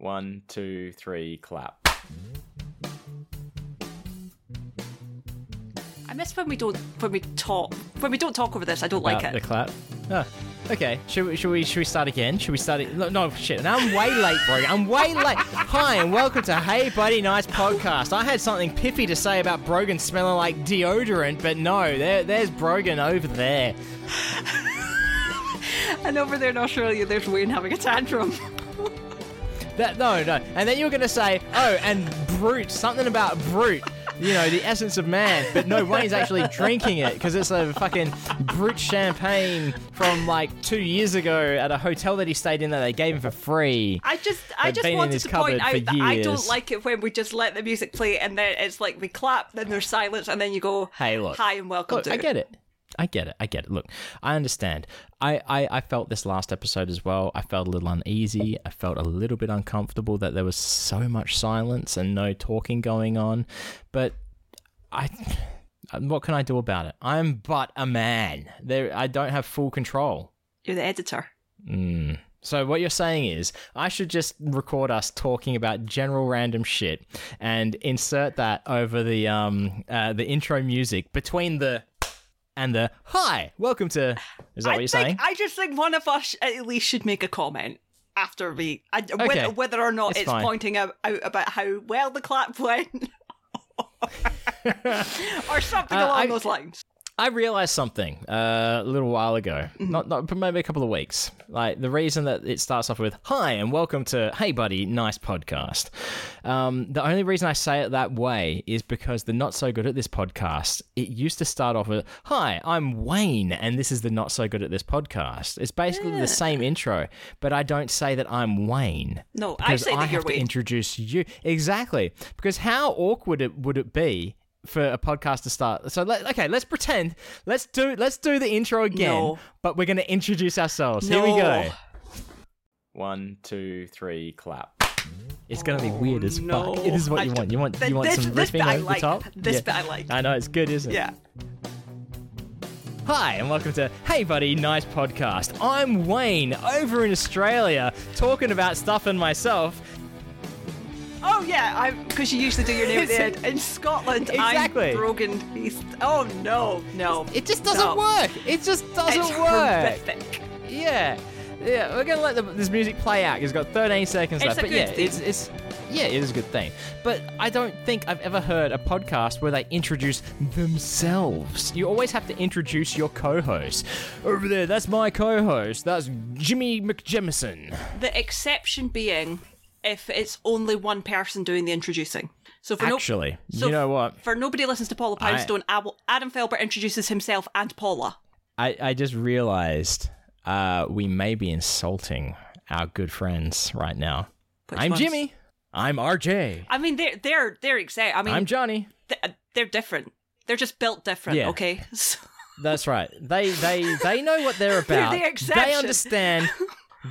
One, two, three, clap. I miss when we don't when we talk when we don't talk over this. I don't like it. The clap. Oh, okay. Should we, should we should we start again? Should we start it? No, no shit. I'm way late, bro. I'm way late. Hi and welcome to Hey Buddy Nice podcast. I had something piffy to say about Brogan smelling like deodorant, but no, there there's Brogan over there. And over there in Australia, there's Wayne having a tantrum. That no, no. And then you were gonna say, oh, and Brut, something about Brut. You know, the essence of man. But no, Wayne's actually drinking it because it's a fucking brut champagne from like two years ago at a hotel that he stayed in that they gave him for free. I just I just wanted to point out that I don't like it when we just let the music play and then it's like we clap, then there's silence, and then you go, Hey, look. hi and welcome Look, to I get it. I get it. I get it. Look, I understand. I, I, I felt this last episode as well. I felt a little uneasy. I felt a little bit uncomfortable that there was so much silence and no talking going on. But I. What can I do about it? I'm but a man. There, I don't have full control. You're the editor. Mm. So what you're saying is I should just record us talking about general random shit and insert that over the um uh, the intro music between the and the hi, welcome to is that I what you're think, saying? I just think one of us at least should make a comment after we, I, Okay. whether, whether or not It's it's, pointing out, out about how well the clap went. or something Uh, along I- those lines. I realized something uh, a little while ago, Mm-hmm. not not maybe a couple of weeks. Like the reason that it starts off with "Hi and welcome to Hey Buddy, nice podcast." Um, the only reason I say it that way is because the not so good at this podcast. It used to start off with "Hi, I'm Wayne, and this is the not so good at this podcast." It's basically Yeah. the same intro, but I don't say that I'm Wayne. No, I say that have you're to Wayne. introduce you exactly. Because how awkward it would it be for a podcast to start? So let, okay, let's pretend. Let's do let's do the intro again, No. but we're going to introduce ourselves. Here we go. One, two, three, clap. It's going to be oh, weird as no. fuck. It is what you don't- want. You want you want this- some this riffing bit over like. the top. This Yeah. bit I like. I know it's good, isn't it? Yeah. Hi, and welcome to Hey Buddy, Nice Podcast. I'm Wayne, over in Australia, talking about stuff and myself. Oh yeah, because you usually do your name at the end. In Scotland, Exactly. I'm Brogan. Oh no, no. It just doesn't No. work. It just doesn't it's work. horrific. Yeah, yeah. We're gonna let the, this music play out. It's got 13 seconds It's left. but yeah, thing. it's it's yeah, it is a good thing. But I don't think I've ever heard a podcast where they introduce themselves. You always have to introduce your co-host. Over there, that's my co-host. That's Jimmy McJemison. The exception being if it's only one person doing the introducing. So for Actually, no, so you know what? For nobody listens to Paula I- Poundstone, Ab- Adam Felber introduces himself and Paula. I I just realized uh, we may be insulting our good friends right now. Which I'm ones? Jimmy. I'm RJ. I mean, they're they're they're exact. I mean, I'm Johnny. th- they're different. They're just built different. Yeah. Okay. So- That's right. They they they know what they're about. the. They understand.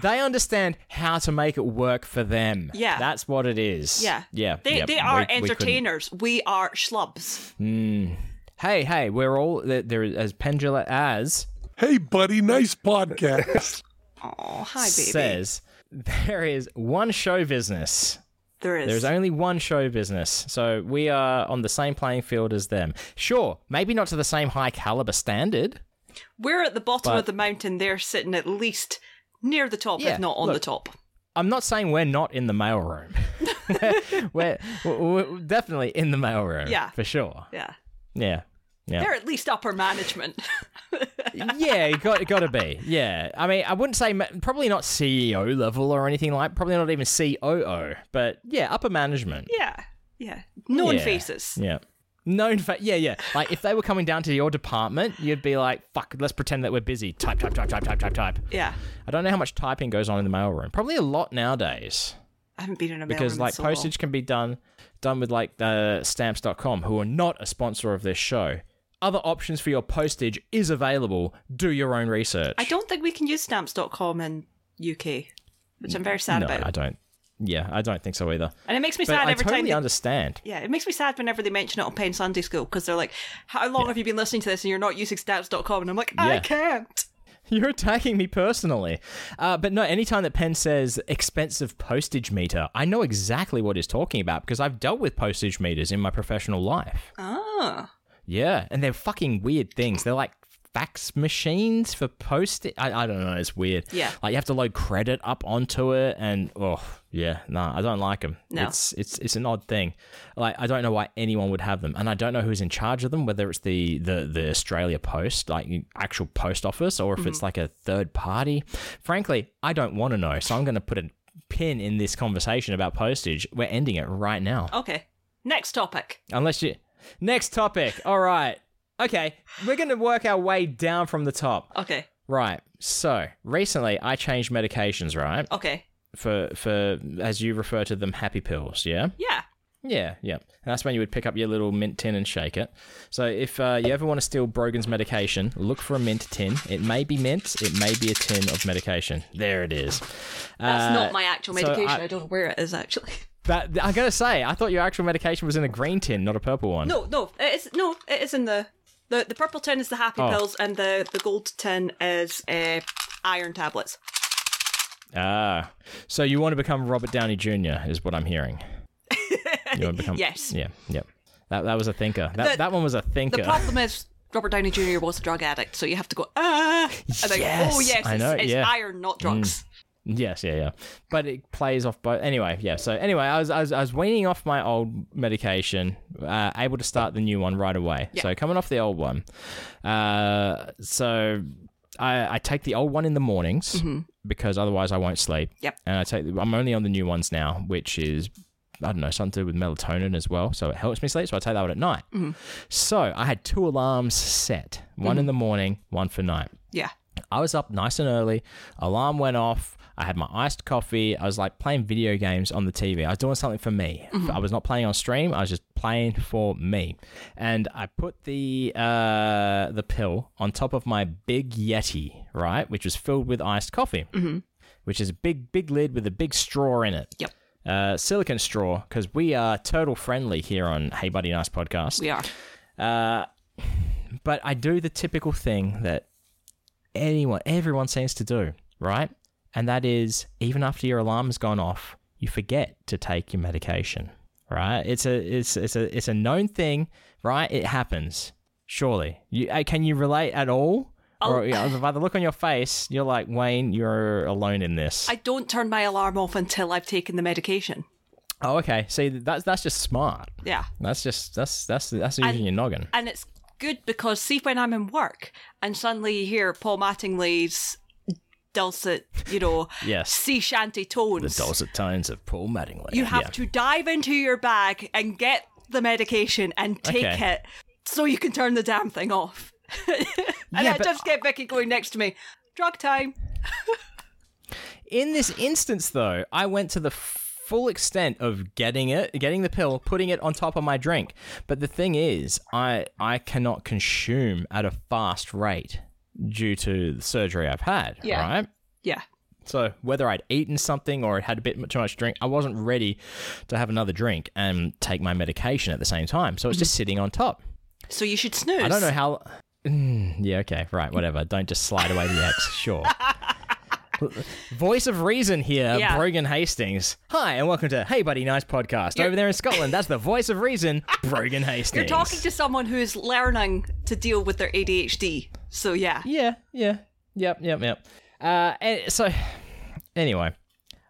They understand how to make it work for them. Yeah. that's what it is. yeah. yeah. They yep. they are We- we entertainers. We, are schlubs. Mm. Hey hey, we're all there. there as Pendula as Hey, buddy, nice podcast. Oh, hi baby. says there is one show business. there is. There's only one show business, so we are on the same playing field as them. Sure, maybe not to the same high caliber standard. We're at the bottom But- of the mountain. They're sitting at least near the top, Yeah, if not on look. the top. I'm not saying we're not in the mailroom. we're, we're, we're definitely in the mailroom. Yeah. for sure. Yeah. Yeah, yeah, They're at least upper management. yeah. Got got to be. Yeah, I mean, I wouldn't say ma- probably not CEO level or anything like. Probably not even COO, but yeah, upper management. yeah. Yeah. Known Yeah. faces. Yeah. Known fa- yeah, yeah. Like if they were coming down to your department, you'd be like, "Fuck, let's pretend that we're busy." Type, type, type, type, type, type, type. Yeah. I don't know how much typing goes on in the mailroom. Probably a lot nowadays. I haven't been in a because like long. postage can be done done with like uh, stamps.com who are not a sponsor of this show other options for your postage is available do your own research I don't think we can use stamps.com in UK, which I'm very sad no about. i don't yeah i don't think so either And it makes me but sad i every totally time. they- understand yeah, it makes me sad whenever they mention it on Penn Sunday School because they're like, "How long have you been listening to this and you're not using stamps.com?" And I'm like, "I Yeah. can't." You're attacking me personally. Uh, but no, anytime that Penn says expensive postage meter, I know exactly what he's talking about because I've dealt with postage meters in my professional life. Ah. Yeah, and they're fucking weird things. They're like fax machines for posting. I, I don't know. It's weird. Yeah. Like you have to load credit up onto it, and oh yeah, no, I don't like them. No. It's it's it's an odd thing. Like I don't know why anyone would have them, and I don't know who's in charge of them. Whether it's the the the Australia Post, like actual post office, or if Mm-hmm. it's like a third party. Frankly, I don't want to know. So I'm going to put a pin in this conversation about postage. We're ending it right now. Okay. Next topic. Unless you. Next topic. All right. Okay. We're going to work our way down from the top. Okay. Right. So, recently I changed medications, right? Okay. For, for as you refer to them, happy pills, yeah? Yeah. Yeah, yeah. And that's when you would pick up your little mint tin and shake it. So, if uh, you ever want to steal Brogan's medication, look for a mint tin. It may be mint, it may be a tin of medication. There it is. That's Uh, not my actual so medication. I- I, don't know where it is actually. That, I gotta say, I thought your actual medication was in a green tin, not a purple one. No, no, it is no, it is in the the the purple tin is the happy Oh. pills, and the the gold tin is uh, iron tablets. Ah, so you want to become Robert Downey Jr. is what I'm hearing. You want to become? Yes. Yeah. Yep. That that was a thinker. That The- that one was a thinker. The problem is Robert Downey Jr. was a drug addict, so you have to go ah, and then Yes, oh yes, I it's, know, it's yeah. Mm. iron, not drugs. Yes. Yeah. Yeah. But it plays off both. Anyway. Yeah. So anyway, I was I was, I was weaning off my old medication, uh, able to start the new one right away. Yeah. So coming off the old one, uh, so. I, I take the old one in the mornings because otherwise I won't sleep. Mm-hmm. Yep. And I take I'm only on the new ones now, which is I don't know something to do with melatonin as well, so it helps me sleep. So I take that one at night. Mm-hmm. So I had two alarms set, one in the morning, one for night. Yeah, I was up nice and early. Alarm went off. I had my iced coffee. I was like playing video games on the TV. I was doing something for me. I was not playing on stream. I was just playing for me. And I put the uh, the pill on top of my big Yeti, right, which was filled with iced coffee, which is a big big lid with a big straw in it. Yep. Uh, silicon straw because we are turtle friendly here on Hey Buddy Nice podcast. we are. Uh, but I do the typical thing that anyone, everyone seems to do, right? And that is, even after your alarm has gone off, you forget to take your medication, right? It's a, it's, it's a, it's a known thing, right? It happens. Surely, you uh, can you relate at all? Or you know, by the look on your face, you're like Wayne. You're alone in this. I don't turn my alarm off until I've taken the medication. oh, okay. See, that's that's just smart. Yeah, That's just that's that's that's using your noggin. and it's good because see when I'm in work and suddenly you hear Paul Mattingly's dulcet, you know, Yes. sea shanty tones. The dulcet tones of Paul Mattingly. You have Yeah. to dive into your bag and get the medication and take Okay. it so you can turn the damn thing off. and Yeah, I just get Vicky going next to me. Drug time. In this instance, though, I went to the full extent of getting it, getting the pill, putting it on top of my drink. But the thing is, I I cannot consume at a fast rate due to the surgery I've had. Yeah. Right. Yeah. So whether I'd eaten something or had a bit too much drink, I wasn't ready to have another drink and take my medication at the same time. So it's just sitting on top. So you should snooze. I don't know how. Mm, yeah, okay, right, whatever. Don't just slide away the X. Sure. Voice of reason here, Yeah. Brogan Hastings. Hi, and welcome to Hey Buddy Nice podcast. You're- Over there in Scotland, that's the voice of reason, Brogan Hastings. You're talking to someone who's learning to deal with their ADHD. So yeah. Yeah, yeah, yep, yep, yep. Uh, and so, anyway,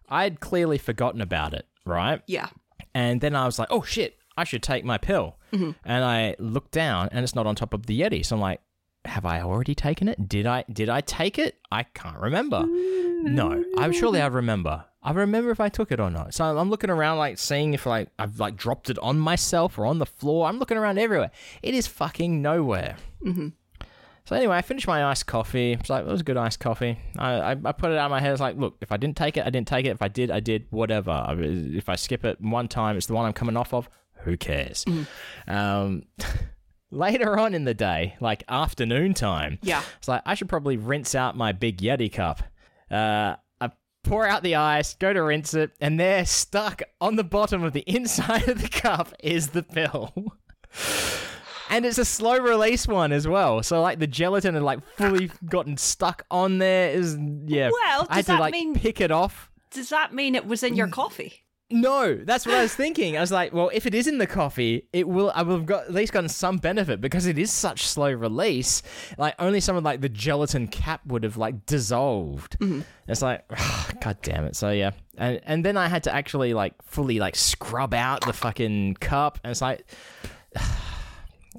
I'd clearly forgotten about it, right? Yeah. And then I was like, oh shit, I should take my pill. And I looked down and it's not on top of the Yeti. So I'm like, have I already taken it? Did I did I take it? I can't remember. No. I'm mm. surely I remember. I remember if I took it or not. So I'm looking around like seeing if like I've like dropped it on myself or on the floor. I'm looking around everywhere. It is fucking nowhere. Mm-hmm. So anyway, I finished my iced coffee. It's like it was a good iced coffee. I, I, I put it out of my head. It's like, look, if I didn't take it, I didn't take it. If I did, I did. Whatever. If I skip it one time, it's the one I'm coming off of. Who cares? Mm-hmm. Um, later on in the day, like afternoon time, Yeah. it's like I should probably rinse out my big Yeti cup. Uh, I pour out the ice, go to rinse it, and there, stuck on the bottom of the inside of the cup, is the pill. and it's a slow release one as well. So like the gelatin had like fully gotten stuck on there. Is yeah. Well, I had does to that like mean- pick it off. Does that mean it was in your coffee? No, that's what I was thinking. I was like, well, if it is in the coffee, it will. I will have got at least gotten some benefit because it is such slow release. Like only some of like the gelatin cap would have like dissolved. Mm-hmm. It's like, god damn it. So yeah, and and then I had to actually like fully like scrub out the fucking cup, and it's like.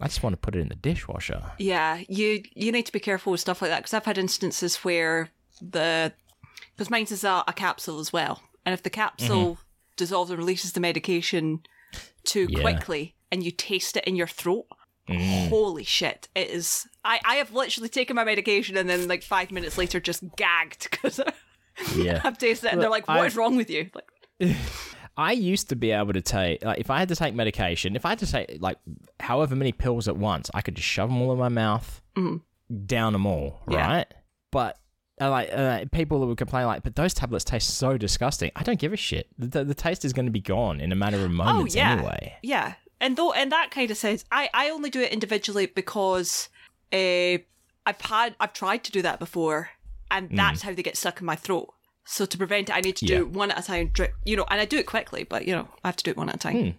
I just want to put it in the dishwasher. Yeah, you you need to be careful with stuff like that because I've had instances where the because mine is a, a capsule as well, and if the capsule mm-hmm. Dissolves and releases the medication too Yeah. quickly, and you taste it in your throat, mm. holy shit! It is. I I have literally taken my medication and then like five minutes later just gagged because Yeah. I've tasted it, and they're like, "What is I've- wrong with you?" Like, I used to be able to take, like, if I had to take medication, if I had to take, like, however many pills at once, I could just shove them all in my mouth, mm-hmm. down them all, Yeah. right? But, uh, like, uh, people that would complain, like, but those tablets taste so disgusting. I don't give a shit. The, the taste is going to be gone in a matter of moments oh yeah, anyway. yeah. And though in that kind of sense, I I only do it individually because uh, I've had I've tried to do that before, and that's how they get stuck in my throat. So to prevent it, I need to do it one at a time. Drip, you know, and I do it quickly, but you know, I have to do it one at a time. Yeah.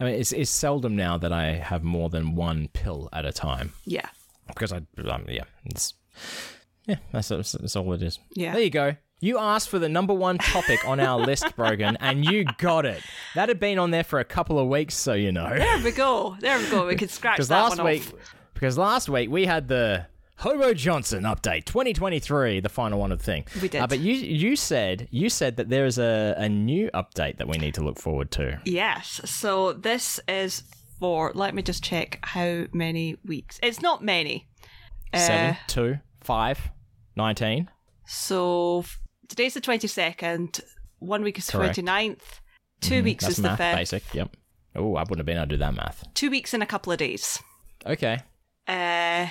I mean, it's, it's seldom now that I have more than one pill at a time Yeah, because I, um, yeah, it's, yeah, that's, that's, all it is. Yeah. There you go. You asked for the number one topic on our list, Brogan, and you got it. That had been on there for a couple of weeks, so you know. there we go. There we go. We could scratch that last one week, off. because last week we had the Hobo Johnson update 2023, the final one of the thing. We did. Uh, but you you said you said that there is a, a new update that we need to look forward to. Yes. So this is for. Let me just check how many weeks. It's not many. Seven, Uh, two, five, 19. So today's the 22nd, one week is Correct. 29th, 2 weeks That's is the math, 5th, basic. Yep. Oh, I wouldn't have been able to do that math. two weeks in a couple of days. Okay. Uh,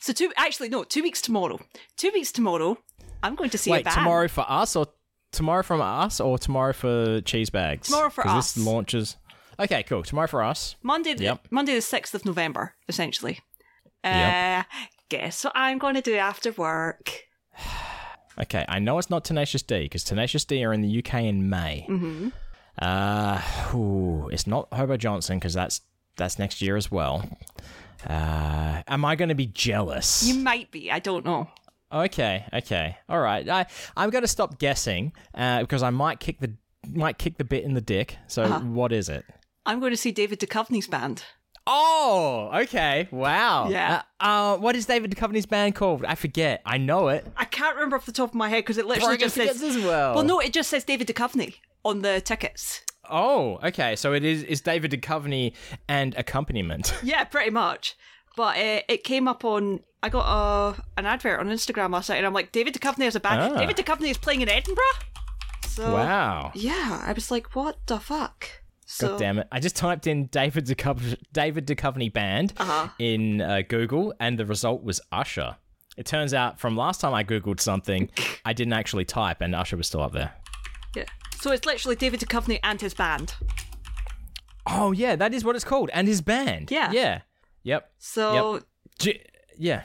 so two, actually, no, two weeks tomorrow. Two weeks tomorrow, I'm going to see a Wait, band. tomorrow for us or tomorrow from us or tomorrow for cheese bags? Tomorrow for us. This launches. Okay, cool. Tomorrow for us. Monday, the, Yep. Monday the 6th of November, essentially. Uh, Yep. Guess what I'm going to do after work? Okay, I know it's not Tenacious D because Tenacious D are in the UK in May. Mm-hmm. Uh, ooh, it's not Hobo Johnson because that's that's next year as well. Uh, am I going to be jealous? You might be, I don't know. Okay, okay, all right. I I'm going to stop guessing uh, because I might kick the might kick the bit in the dick. So Uh-huh. what is it? I'm going to see David Duchovny's band. Oh, okay. Wow. Yeah. Uh, uh, what is David Duchovny's band called? I forget. I know it. I can't remember off the top of my head because it literally Brogan just says. as well. Well, no, it just says David Duchovny on the tickets. Oh, okay. So it is is David Duchovny and accompaniment. Yeah, pretty much. But uh, it came up on. I got a an advert on Instagram last night, and I'm like, David Duchovny has a band. Ah. David Duchovny is playing in Edinburgh. So wow. yeah, I was like, what the fuck? So God damn it! I just typed in David Duchovny, David Duchovny band Uh-huh. in uh, Google, and the result was Usher. It turns out from last time I googled something, I didn't actually type, and Usher was still up there. yeah. So it's literally David Duchovny and his band. Oh yeah, that is what it's called, and his band. Yeah. Yeah. Yep. So G- yeah.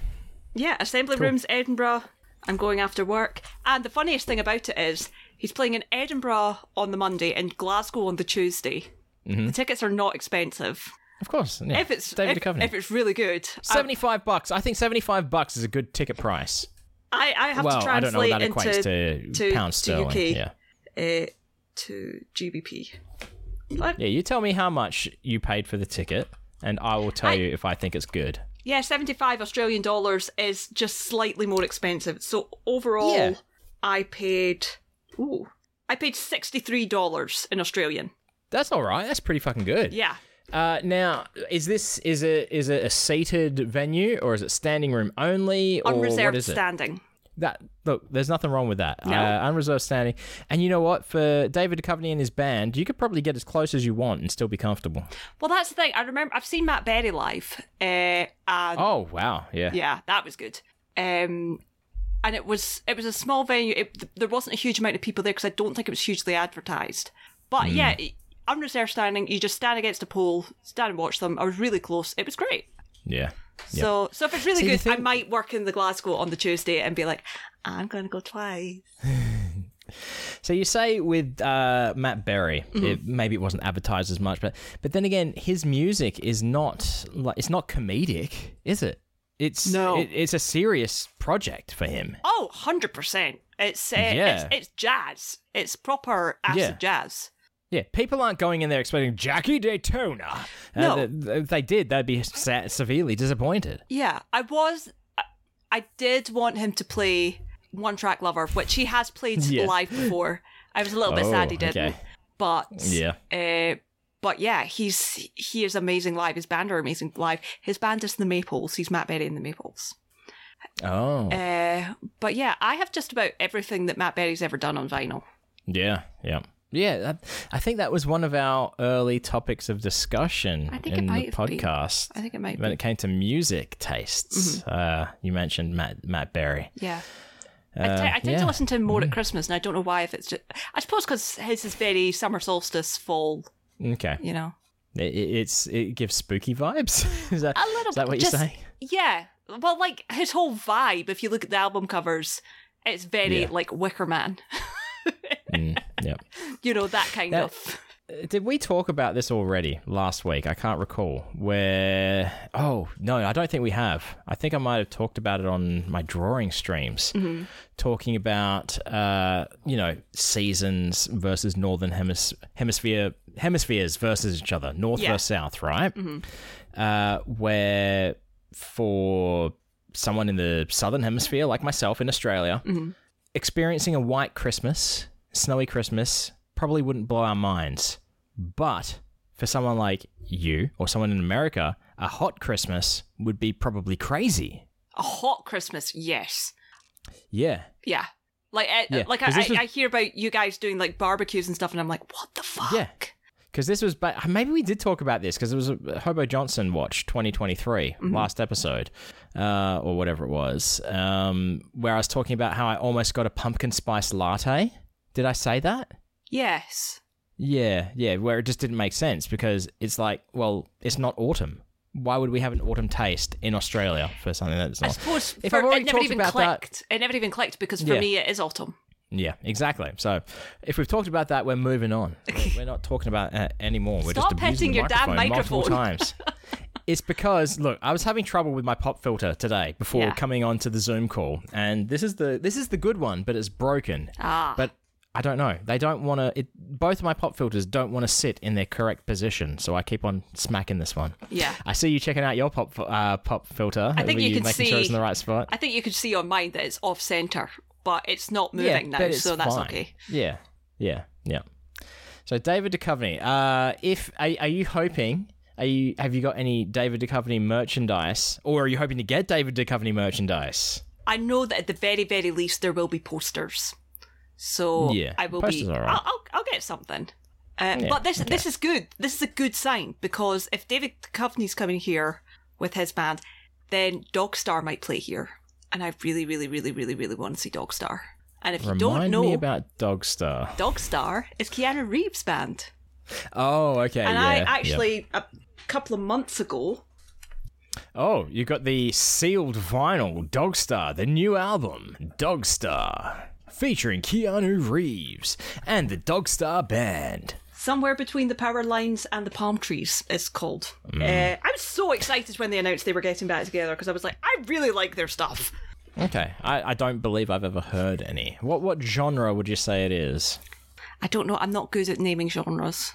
yeah, Assembly Rooms, Edinburgh. I'm going after work. And the funniest thing about it is he's playing in Edinburgh on the Monday and Glasgow on the Tuesday. Mm-hmm. The tickets are not expensive. Of course. Yeah. If it's David if, Duchovny. if it's really good, Seventy-five bucks. I think seventy-five bucks is a good ticket price. I, I have well, to I don't know what translate that into to, to- pounds to sterling. UK. Yeah. uh, to GBP. What? Yeah. You tell me how much you paid for the ticket, and I will tell I- you if I think it's good. Yeah, seventy-five Australian dollars is just slightly more expensive. So overall, Yeah. I paid. Ooh, I paid sixty-three dollars in Australian. That's all right. That's pretty fucking good. Yeah, Uh, now, is this is it is it a seated venue or is it standing room only or what unreserved is it? standing. That look, there's nothing wrong with that. No. Uh, unreserved standing, and you know what? For David Duchovny and his band, you could probably get as close as you want and still be comfortable. Well, that's the thing. I remember I've seen Matt Berry live, uh, and Oh wow, yeah, yeah, that was good. Um, and it was it was a small venue. It, there wasn't a huge amount of people there because I don't think it was hugely advertised. But Hmm. yeah, it- unreserved standing. You just stand against a pole, stand and watch them. I was really close. It was great. Yeah. So, so if it's really See, the good, I might work in the Glasgow on the Tuesday and be like, I'm going to go twice. So you say with uh, Matt Berry, Mm-hmm. it, maybe it wasn't advertised as much, but but then again, his music is not like it's not comedic, is it? It's No. it, it's a serious project for him. Oh, 100%. It's, uh, Yeah. it's, it's jazz. It's proper acid Yeah. jazz. Yeah, people aren't going in there expecting Jackie Daytona. Uh, No. th- if they did, they'd be sa- severely disappointed. Yeah, I was. I, did want him to play One Track Lover, which he has played Yeah. live before. I was a little bit Oh, sad he didn't. okay. But Yeah. uh, but yeah, he's he is amazing live. His band are amazing live. His band is the Maypoles. He's Matt Berry in the Maypoles. Oh, Uh, but yeah, I have just about everything that Matt Berry's ever done on vinyl. yeah, yeah. Yeah, I think that was one of our early topics of discussion I in the have been. podcast. I think it might when be. it came to music tastes. Mm-hmm. Uh, you mentioned Matt Matt Berry. Yeah. I Uh, te- I tend yeah. to listen to him more at Christmas, and I don't know why. If it's just, I suppose because his is very summer solstice, fall. Okay, You know, it, it- it's it gives spooky vibes. is that a little. is that what just, you're saying? Yeah. Well, like his whole vibe. If you look at the album covers, it's very Yeah. like Wicker Man. Mm, yep. You know that kind That- of. Did we talk about this already last week? I can't recall. Where? Oh no, I don't think we have. I think I might have talked about it on my drawing streams, Mm-hmm. talking about uh, you know seasons versus northern hemis- hemisphere hemispheres versus each other, north Yeah. versus south, right? Mm-hmm. Uh, where for someone in the southern hemisphere, like myself in Australia, Mm-hmm. experiencing a white Christmas, snowy Christmas, probably wouldn't blow our minds. But for someone like you or someone in America, a hot Christmas would be probably crazy. A hot Christmas, yes. Yeah. Yeah. Like, I, Yeah, like I, 'cause this I, was- I hear about you guys doing like barbecues and stuff, and I'm like, what the fuck? Yeah. Because this was, ba- maybe we did talk about this because it was a Hobo Johnson Watch 2023, last episode, uh, or whatever it was, um, where I was talking about how I almost got a pumpkin spice latte. Did I say that? Yes. Yeah, yeah, where it just didn't make sense because it's like, well, it's not autumn. Why would we have an autumn taste in Australia for something that's not? I not? suppose If for, I've already it never talked even about that- clicked. It never even clicked because for Yeah. me it is autumn. Yeah, exactly. So if we've talked about that, we're moving on. We're- not talking about it anymore. We're Stop just petting your damn microphone multiple times. it's because look, I was having trouble with my pop filter today before Yeah. coming on to the Zoom call, and this is the this is the good one, but it's broken. Ah. But I don't know. They don't want to. Both of my pop filters don't want to sit in their correct position, so I keep on smacking this one. Yeah. I see you checking out your pop uh, pop filter. I think Were you can making sure it's see- in the right spot. I think you could see on mine that it's off center, but it's not yeah, moving now, but it's so that's fine. okay. Yeah, yeah, yeah. So David Duchovny, uh, if are, are you hoping? Are you have you got any David Duchovny merchandise, or are you hoping to get David Duchovny merchandise? I know that at the very, very least there will be posters. So Yeah, I will be. are alright. I'll, I'll, I'll get something. Uh, Yeah, but this okay. this is good. This is a good sign because if David Duchovny's coming here with his band, then Dogstar might play here, and I really, really, really, really, really want to see Dogstar. And if you don't Remind know, me about Dogstar. Dogstar is Keanu Reeves' band, Oh, okay. and yeah, I yeah. actually a couple of months ago Oh, you got the sealed vinyl Dogstar, the new album Dogstar, featuring Keanu Reeves and the Dogstar Band. Somewhere between the power lines and the palm trees, it's called. Mm. Uh, I was so excited when they announced they were getting back together because I was like, I really like their stuff. Okay, I, I don't believe I've ever heard any. What what genre would you say it is? I don't know. I'm not good at naming genres.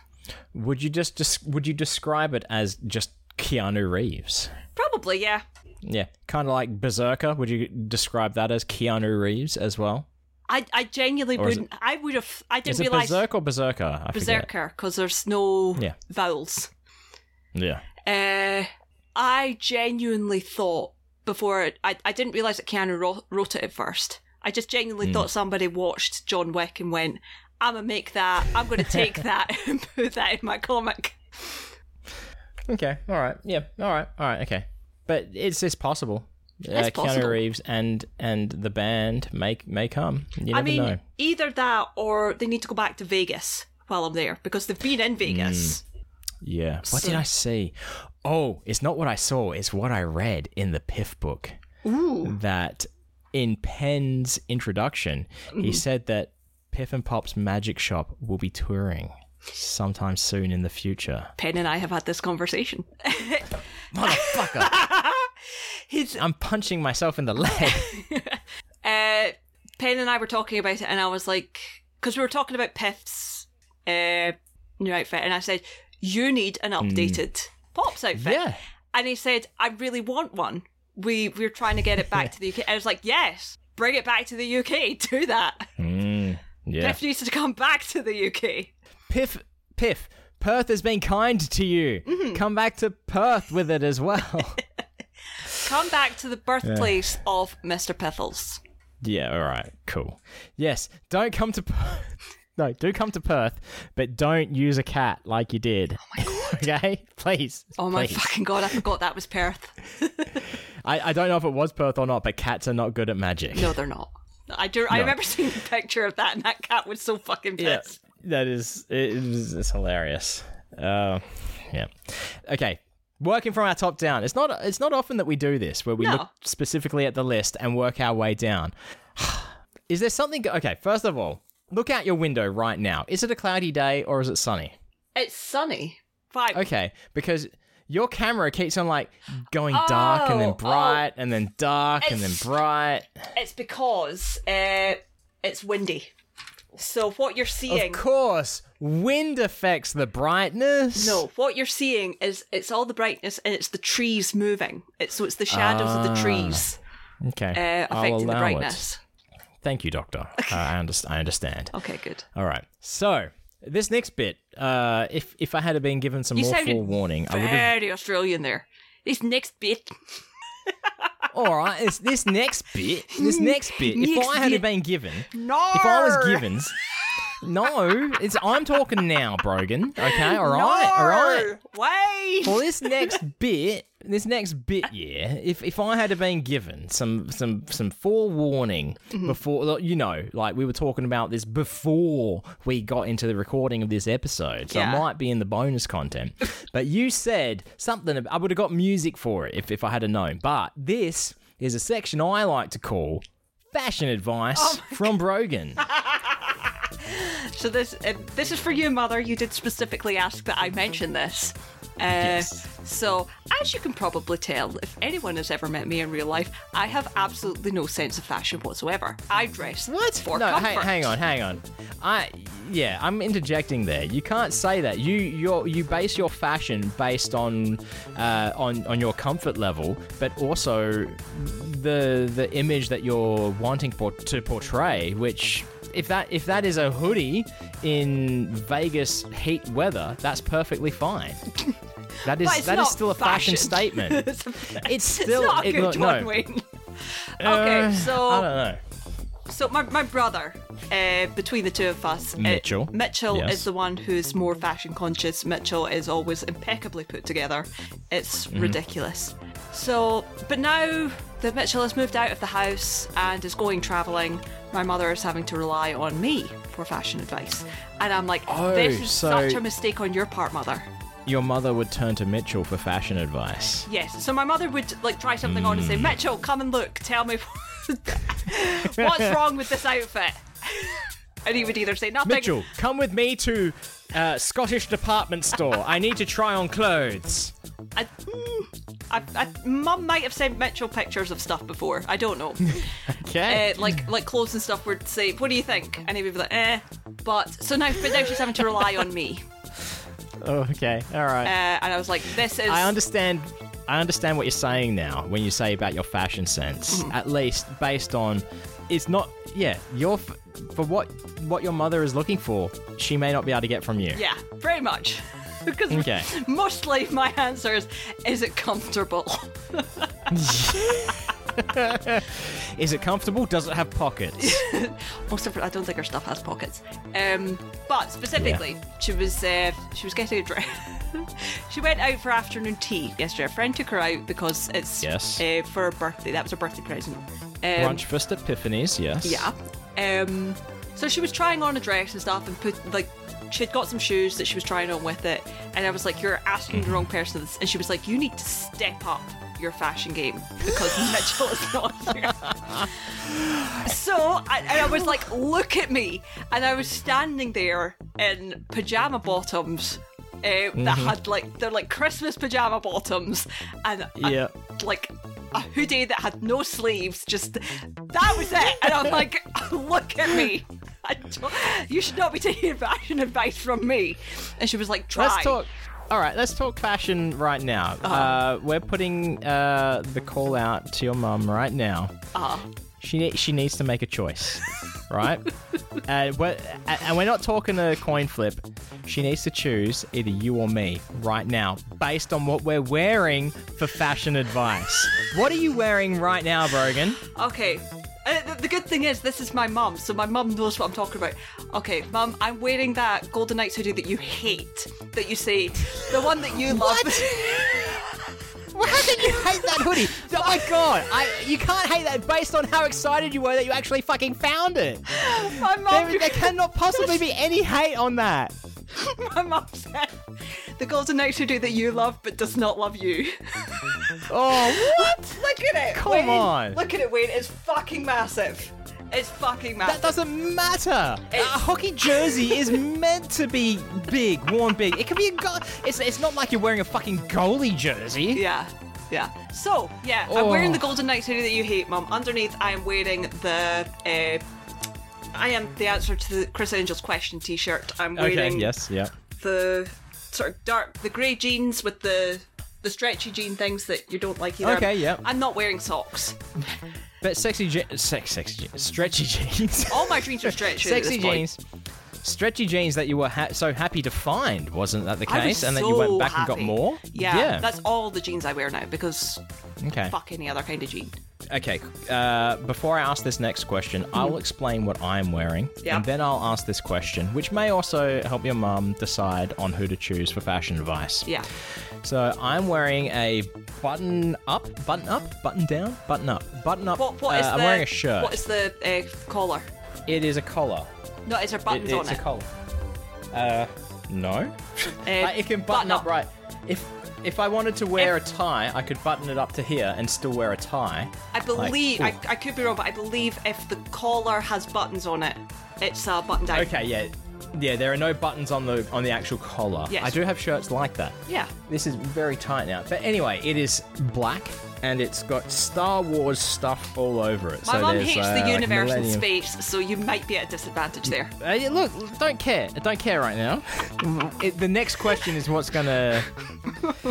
Would you just des- would you describe it as just Keanu Reeves? Probably, yeah. Yeah, kind of like Berserker. Would you describe that as Keanu Reeves as well? I, I genuinely Or wouldn't. I would have. I didn't it realize Berserk or Berserker? I. Berserker because there's no Yeah. vowels. Yeah. Uh, I genuinely thought before it, I I didn't realize that Keanu wrote, wrote it at first. I just genuinely Hmm. thought somebody watched John Wick and went, "I'm gonna make that. I'm gonna take that and put that in my comic." Okay. All right. Yeah. All right. All right. Okay. But it's it's possible. Uh, Keanu. Reeves and and the band may may come. You never I mean, know. either that or they need to go back to Vegas while I'm there because they've been in Vegas. Yeah. What did I see? Oh, it's not what I saw. It's what I read in the Piff book. Ooh. That in Penn's introduction, Mm-hmm. he said that Piff and Pop's Magic Shop will be touring sometime soon in the future. Penn and I have had this conversation. Motherfucker! His I'm punching myself in the leg. uh, Penn and I were talking about it, and I was like, because we were talking about Piff's uh, new outfit, and I said, "You need an updated Pops outfit." yeah. And he said, "I really want one. We we're trying to get it back to the UK." I was like, "Yes, bring it back to the UK. Do that. Mm, yeah. Piff needs to come back to the UK." Piff, Piff, Perth has been kind to you. Mm-hmm. Come back to Perth with it as well. Come back to the birthplace of Mr. Piffles. yeah, all right, cool. Yes, don't come to Perth. No, do come to Perth, but don't use a cat like you did. Oh okay? Please. Oh my please. fucking god, I forgot that was Perth. I, I don't know if it was Perth or not, but cats are not good at magic. No, they're not. I do. I No. remember seeing a picture of that, and that cat was so fucking Yeah, that is it is it's hilarious. Uh, yeah. Okay. Working from our top down. It's not it's not often that we do this where we No. look specifically at the list and work our way down. is there something Okay, first of all, look out your window right now. Is it a cloudy day or is it sunny? It's sunny. Fine. Okay, because your camera keeps on like going dark and then Oh, bright and then dark and then bright. It's because uh, it's windy. So what you're seeing. Of course, wind affects the brightness. No, what you're seeing is it's all the brightness and it's the trees moving. It's so it's the shadows of the Ah. trees Okay. uh, affecting the brightness. It. Thank you, Doctor. Uh, I, underst- I understand. Okay, good. All right. So this next bit, uh, if if I had been given some You more forewarning, I would have. Very Australian there. This next bit. All right. It's this next bit. This next bit. If Next I had bit. been given, No. if I was given. No, it's I'm talking now, Brogan. Okay, all right, all right. Wait. Well, this next bit, this next bit, yeah. If if I had been given some some some forewarning Mm-hmm. before, you know, like we were talking about this before we got into the recording of this episode, so Yeah. it might be in the bonus content. but you said something. I would have got music for it if if I had known. But this is a section I like to call fashion advice Oh from Brogan. So this uh, this is for you, mother. You did specifically ask that I mention this. Uh, Yes. So, as you can probably tell, if anyone has ever met me in real life, I have absolutely no sense of fashion whatsoever. I dress What? for no, comfort. hang, hang on, hang on. I yeah, I'm interjecting there. You can't say that. You you you base your fashion based on uh, on on your comfort level, but also the the image that you're wanting for, to portray. Which if that if that is a hoodie in Vegas heat weather, that's perfectly fine. That is that is still a fashion, fashion. statement. it's, It's still not a it- good one, no. Wayne. Uh, Okay, so- I don't know. So my, my brother, uh, between the two of us, uh, Mitchell. Mitchell Yes. is the one who's more fashion conscious. Mitchell is always impeccably put together. It's Mm-hmm. ridiculous. So, but now that Mitchell has moved out of the house and is going travelling, my mother is having to rely on me for fashion advice. And I'm like, Oh, this is so- such a mistake on your part, mother. Your mother would turn to Mitchell for fashion advice. Yes. So my mother would like try something on and say, Mitchell, come and look. Tell me what's wrong with this outfit. And he would either say nothing. Mitchell, come with me to uh, Scottish department store. I need to try on clothes. I, I, I, Mum might have sent Mitchell pictures of stuff before. I don't know. Okay. uh, like like clothes and stuff. Would say, "What do you think?" And he would be like, "Eh." But so now, but now she's having to rely on me. Oh, okay. All right. Uh, and I was like, "This is." I understand. I understand what you're saying now when you say about your fashion sense. Mm-hmm. At least based on, it's not. Yeah, your for what what your mother is looking for, she may not be able to get from you. Yeah, very much. because Okay. mostly my answer is, "Is it comfortable?" Is it comfortable? Does it have pockets? Most of her, I don't think her stuff has pockets. Um, but specifically, she was uh, she was getting a dress. she went out for afternoon tea yesterday. A friend took her out because it's Yes. uh, for her birthday. That was her birthday present. Um, Brunch Epiphanies, yes. Yeah. Um, so she was trying on a dress and stuff and put like she had got some shoes that she was trying on with it, and I was like, "You're asking the wrong person." this," And she was like, "You need to step up your fashion game because Mitchell is not here." so, I, and I was like, "Look at me!" And I was standing there in pajama bottoms. Uh, That had like they're like Christmas pajama bottoms, and a- Yeah. like a hoodie that had no sleeves. Just that was it. And I'm like, look at me. I don't, you should not be taking fashion advice from me. And she was like, try. Let's talk. All right, let's talk fashion right now. Uh-huh. uh we're putting uh, the call out to your mum right now. Uh, She she needs to make a choice, right? and we're and we're not talking a coin flip. She needs to choose either you or me right now, based on what we're wearing for fashion advice. What are you wearing right now, Brogan? okay. The, the good thing is, this is my mum, so my mum knows what I'm talking about. Okay, mum, I'm wearing that Golden Knights hoodie that you hate, that you say, the one that you love. Well, how can you hate that hoodie? Oh my god! I you can't hate that based on how excited you were that you actually fucking found it. my mum, There, there cannot possibly be any hate on that. my mum said, the Golden Knights hoodie that you love but does not love you. Oh, what? Look at it. Come Wayne. on. Look at it, Wayne. It's fucking massive. It's fucking massive. That doesn't matter. A hockey jersey is meant to be big, worn big. It can be a go- it's it's not like you're wearing a fucking goalie jersey. Yeah. Yeah. So, yeah, I'm Oh. wearing the Golden Knights hoodie that you hate, Mum. Underneath, I am wearing the. Uh, I am the answer to the Criss Angel's question t shirt. I'm Okay. wearing Yes. Yeah. the sort of dark, the grey jeans with the. The stretchy jean things that you don't like either. Okay, yeah. I'm not wearing socks. But sexy jeans, sex, sexy jeans, stretchy jeans. All my jeans are stretchy. sexy jeans. Stretchy jeans that you were ha- so happy to find, wasn't that the I was case? and then so you went back and got happy. more. Yeah, that's all the jeans I wear now because okay. fuck any other kind of jean. Okay, uh, before I ask this next question, I'll explain what I'm wearing, Yeah. and then I'll ask this question, which may also help your mum decide on who to choose for fashion advice. Yeah. So I'm wearing a button up, button up, button down, button up, button up. What, what is uh, the, I'm wearing a shirt. What is the uh, collar? It is a collar. No, is there It- buttons it's on a it? collar. Uh, no. Uh, Uh, it can button up right. If if I wanted to wear a tie, I could button it up to here and still wear a tie. I believe Like, I, I could be wrong, but I believe if the collar has buttons on it, it's a button down. Okay, yeah, yeah. There are no buttons on the on the actual collar. Yes. I do have shirts like that. Yeah. This is very tight now. But anyway, it is black and it's got Star Wars stuff all over it. My so mum hates uh, the like universe and Millennium- space, so you might be at a disadvantage there. Uh, yeah, look, don't care. I don't care right now. it, the next question is what's gonna.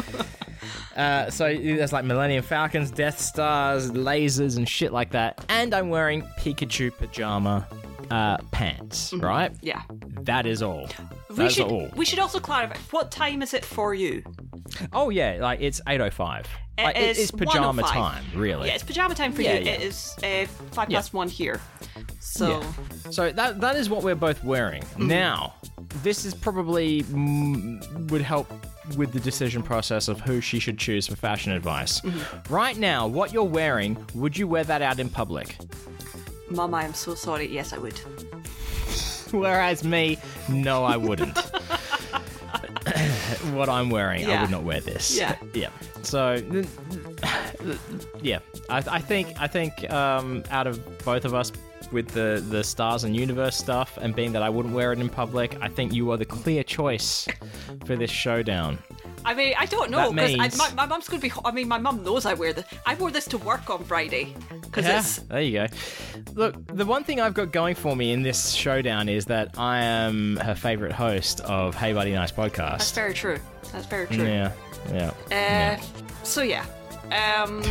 Uh, so there's like Millennium Falcons, Death Stars, lasers, and shit like that. And I'm wearing Pikachu pajama uh, pants, right? Yeah. That is all. We That's should all. we should also clarify what time is it for you? Oh yeah, like it's 8:05. It Like, it is is pajama 1:05. time, really. Yeah, it's pajama time for Yeah, you. yeah. It is uh, five Yeah. past one here. So. So that that is what we're both wearing. Mm-hmm. Now, this is probably mm, would help with the decision process of who she should choose for fashion advice. Mm-hmm. Right now, what you're wearing, would you wear that out in public? Mum, I am so sorry. Yes, I would. Whereas me, no, I wouldn't. what I'm wearing, I would not wear this. Yeah. yeah. So, yeah, I, I think I think um, out of both of us, with the the stars and universe stuff, and being that I wouldn't wear it in public, I think you are the clear choice for this showdown. I mean, I don't know because my, my mum's going to be. I mean, my mum knows I wear this. I wore this to work on Friday because Yeah, it's there you go. Look, the one thing I've got going for me in this showdown is that I am her favorite host of Hey Buddy Nice podcast. that's very true. That's very true. Yeah, yeah. Uh, so yeah. Um,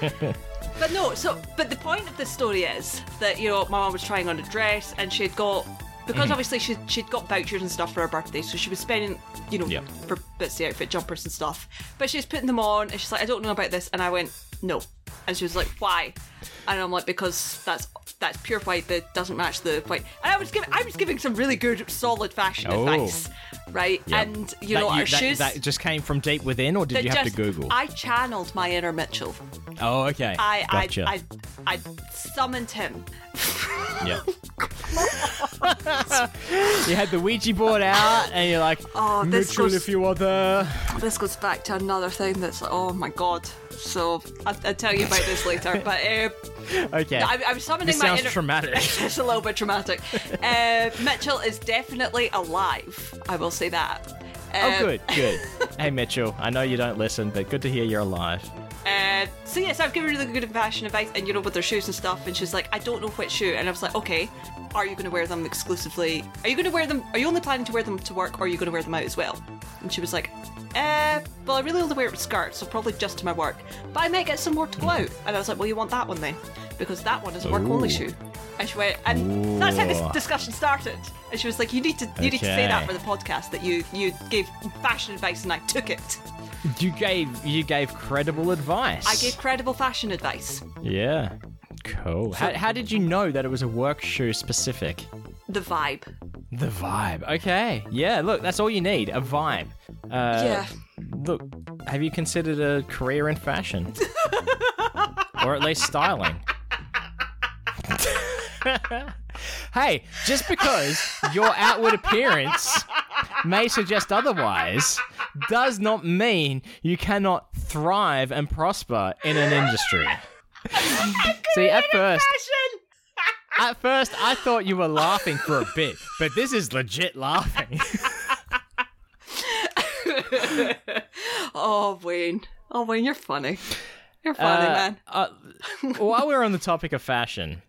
but no, so but the point of this story is that you know my mum was trying on a dress and she had got because Mm-hmm. obviously she she'd got vouchers and stuff for her birthday, so she was spending you know Yep. for bits of outfit, jumpers and stuff. But she was putting them on and she's like, I don't know about this, and I went no, and she was like, why? And I'm like, because that's that's pure white that doesn't match the white. And I was giving I was giving some really good, solid fashion Oh. advice, right? Yep. And you That know, our that, shoes. that just came from deep within, or did you have just- to Google? I channeled my inner Mitchell. oh, okay. I gotcha. I, I I summoned him. Yeah. you had the Ouija board out, and you're like, Oh, this Mitchell, goes- if you are there. This goes back to another thing that's oh my god. So I'll, I'll tell you about this later. But uh, Okay. I, I was summoning this my sounds inner. traumatic. it's a little bit traumatic. Uh, Mitchell is definitely alive. I will say that. oh, Uh, good, good. hey, Mitchell, I know you don't listen, but good to hear you're alive. Uh, so yes, I've given her the good fashion advice, and you know, with their shoes and stuff. And she's like, I don't know which shoe, and I was like, okay, are you going to wear them exclusively? Are you going to wear them? Are you only planning to wear them to work, or are you going to wear them out as well? And she was like, uh, well, I really only wear it with skirts, so probably just to my work. But I might get some more to go out. And I was like, well, you want that one then, because that one is a work only Ooh. shoe. And she went, and that's how this Ooh. discussion started. And she was like, you need to, you need to say that for the podcast that you you gave fashion advice, and I took it. You gave you gave credible advice. I gave credible fashion advice. Yeah. Cool. How, how did you know that it was a work shoe specific? The vibe. The vibe. Okay. Yeah, look, that's all you need a vibe. Uh, Yeah. Look, have you considered a career in fashion? or at least styling? hey, just because your outward appearance may suggest otherwise does not mean you cannot thrive and prosper in an industry. See, at first, at first, I thought you were laughing for a bit, but this is legit laughing. Oh, Wayne. Oh, Wayne, you're funny. You're funny, Uh, man. uh, while we're on the topic of fashion,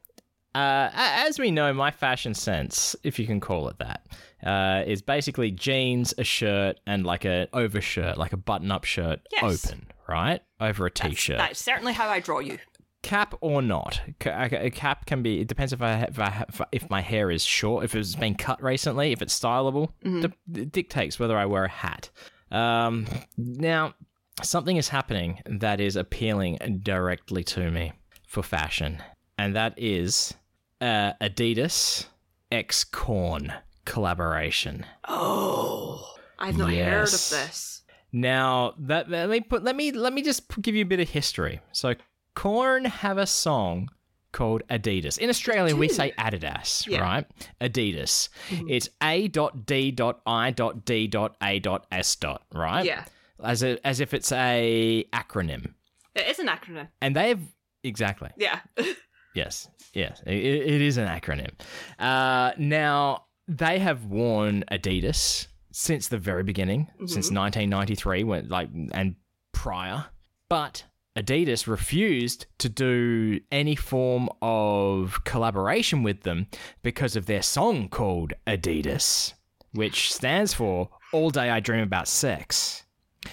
uh, as we know, my fashion sense, if you can call it that, uh, is basically jeans, a shirt, and like a overshirt, like a button-up shirt, Yes. open, right, over a t-shirt. That's certainly how I draw you. Cap or not. A a cap can be. It depends if I if, I, ha- if my hair is short, if it's been cut recently, if it's styleable. Mm-hmm. D- it dictates whether I wear a hat. Um, now, something is happening that is appealing directly to me for fashion, and that is uh, Adidas X Korn collaboration. Oh, I've not heard of this. Now that let me put let me let me just give you a bit of history. So Korn have a song called Adidas. In Australia, we say Adidas, Yeah. right? Adidas. Mm-hmm. It's A dot D dot I dot D dot A dot S dot, right? Yeah, As a, as if it's a acronym. it is an acronym. And they've exactly. Yeah. Yes, yes, it, it is an acronym. Uh, now they have worn Adidas since the very beginning, since 1993, when like and prior. But Adidas refused to do any form of collaboration with them because of their song called Adidas, which stands for "All Day I Dream About Sex."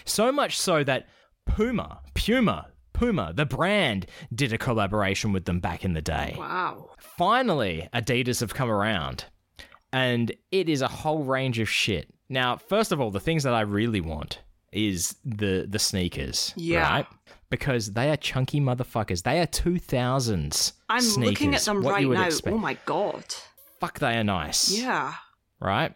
So much so that Puma, Puma, Puma, the brand, did a collaboration with them back in the day. wow. Finally, Adidas have come around, and it is a whole range of shit. Now, first of all, the things that I really want is the the sneakers, Yeah. right? Because they are chunky motherfuckers. They are two thousands. I'm looking at them right now. Oh expect. Oh my god. Fuck, they are nice Yeah. right?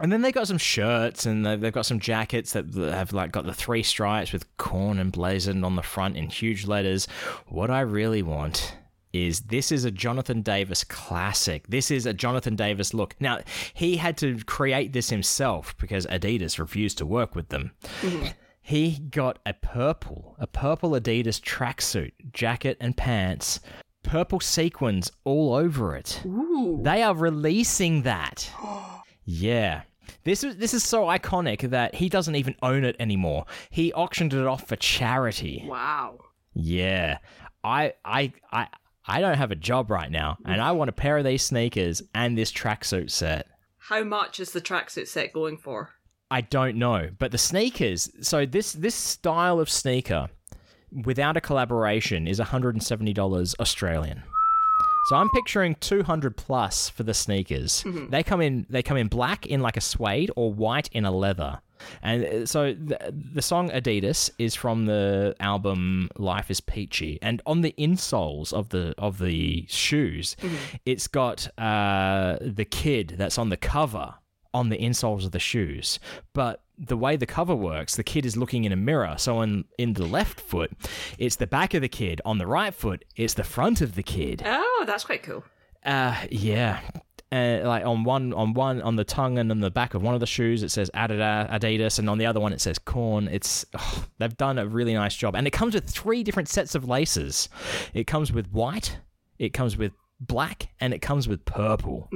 And then they got some shirts and they- they've got some jackets that have like got the three stripes with Korn emblazoned on the front in huge letters. What I really want is this is a Jonathan Davis classic. This is a Jonathan Davis look. Now, he had to create this himself because Adidas refused to work with them. Mm-hmm. He got a purple, a purple Adidas tracksuit, jacket and pants, purple sequins all over it. Ooh. They are releasing that. yeah. This is this is so iconic that he doesn't even own it anymore. He auctioned it off for charity. Wow. Yeah. I I I I don't have a job right now and I want a pair of these sneakers and this tracksuit set. How much is the tracksuit set going for? I don't know, but the sneakers. So this this style of sneaker, without a collaboration, is one hundred and seventy dollars Australian. So I'm picturing two hundred plus for the sneakers. They come in they come in black in like a suede or white in a leather. And uh, so the, the song Adidas is from the album Life is Peachy, and on the insoles of the of the shoes, it's got uh, the kid that's on the cover on the insoles of the shoes. But the way the cover works, the kid is looking in a mirror. So on in the left foot, it's the back of the kid. On the right foot, it's the front of the kid. Oh, that's quite cool. Uh, yeah. Uh, like on one, on one, on the tongue and on the back of one of the shoes, it says Adidas, Adidas, and on the other one it says Korn. It's oh, they've done a really nice job, and it comes with three different sets of laces. It comes with white, it comes with black, and it comes with purple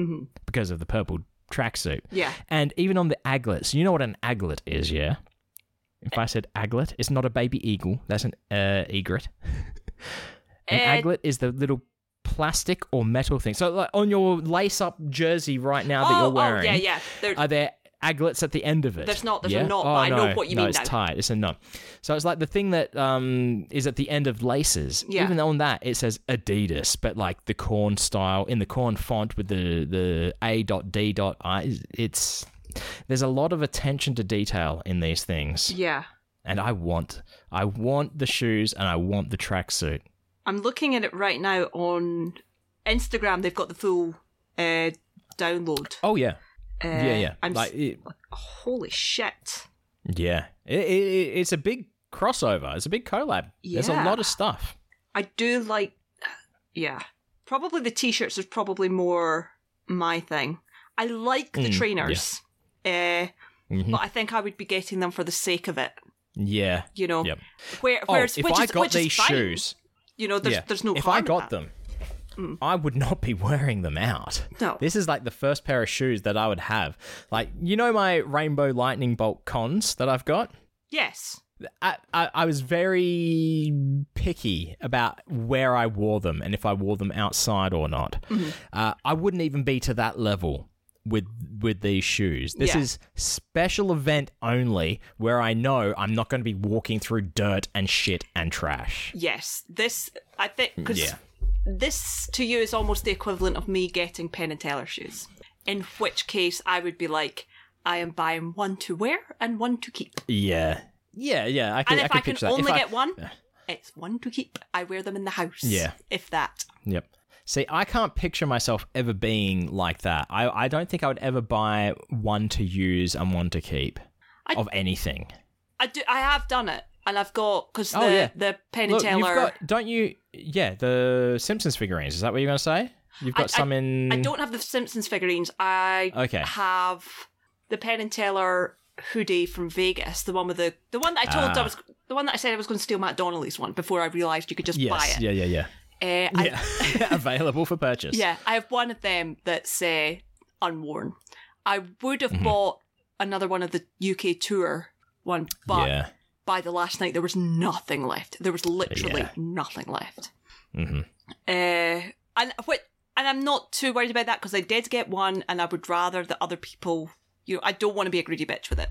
because of the purple tracksuit. Yeah. And even on the aglets, you know what an aglet is, yeah? If I said aglet, it's not a baby eagle. That's an uh, egret. an Uh, aglet is the little plastic or metal thing. So, like on your lace-up jersey right now that oh, you're wearing, oh, yeah, yeah. There, are there aglets at the end of it? There's not- there's a knot, oh, but I know no, what you no, mean it's now. tight. It's a knot. So it's like the thing that um, is at the end of laces. Yeah. Even on that, it says Adidas, but like the Korn style in the Korn font with the the A dot D dot I. It's there's a lot of attention to detail in these things, yeah. and I want I want the shoes and I want the tracksuit. I'm looking at it right now on Instagram. They've got the full uh, download. Oh yeah, Uh, yeah, yeah. I'm like it, holy shit. yeah, it, it, it's a big crossover. It's a big collab. There's a lot of stuff. I do like, yeah. Probably the t-shirts is probably more my thing. I like the Mm, trainers, uh, Mhm. but I think I would be getting them for the sake of it. Yeah. You know, Yep. where Oh, if which I is, got these fine. shoes, you know, there's yeah, there's no if I got that. Them, I would not be wearing them out. No. This is like the first pair of shoes that I would have. Like, you know my Rainbow Lightning Bolt cons that I've got? Yes. I, I, I was very picky about where I wore them and if I wore them outside or not. Mm-hmm. Uh, I wouldn't even be to that level with with these shoes. This Yeah. is special event only where I know I'm not going to be walking through dirt and shit and trash. Yes. This I think because Yeah. This to you is almost the equivalent of me getting Penn and Teller shoes. In which case, I would be like, I am buying one to wear and one to keep. Yeah. Yeah, yeah. I can, And I if can I, can only If I- get one, it's one to keep. I wear them in the house. Yeah. If that. Yep. See, I can't picture myself ever being like that. I, I don't think I would ever buy one to use and one to keep I- of anything. I do. I have done it, and I've got because the Oh, yeah. the Penn and Look, you've Teller. got, don't you? Yeah, the Simpsons figurines. Is that what you're going to say? You've got I- some in. I don't have the Simpsons figurines. I Okay. have the Penn and Teller hoodie from Vegas, the one with the the one that I told I Ah. was the one that I said I was going to steal Matt Donnelly's one before I realised you could just buy it. Yeah, yeah, yeah. Uh, I, Yeah. Available for purchase. yeah, I have one of them that's uh, unworn. I would have Mm-hmm. bought another one of the UK tour one, but Yeah. By the last night there was nothing left. There was literally Yeah. nothing left. hmm Uh, and what? And I'm not too worried about that because I did get one, and I would rather that other people. You know, I don't want to be a greedy bitch with it.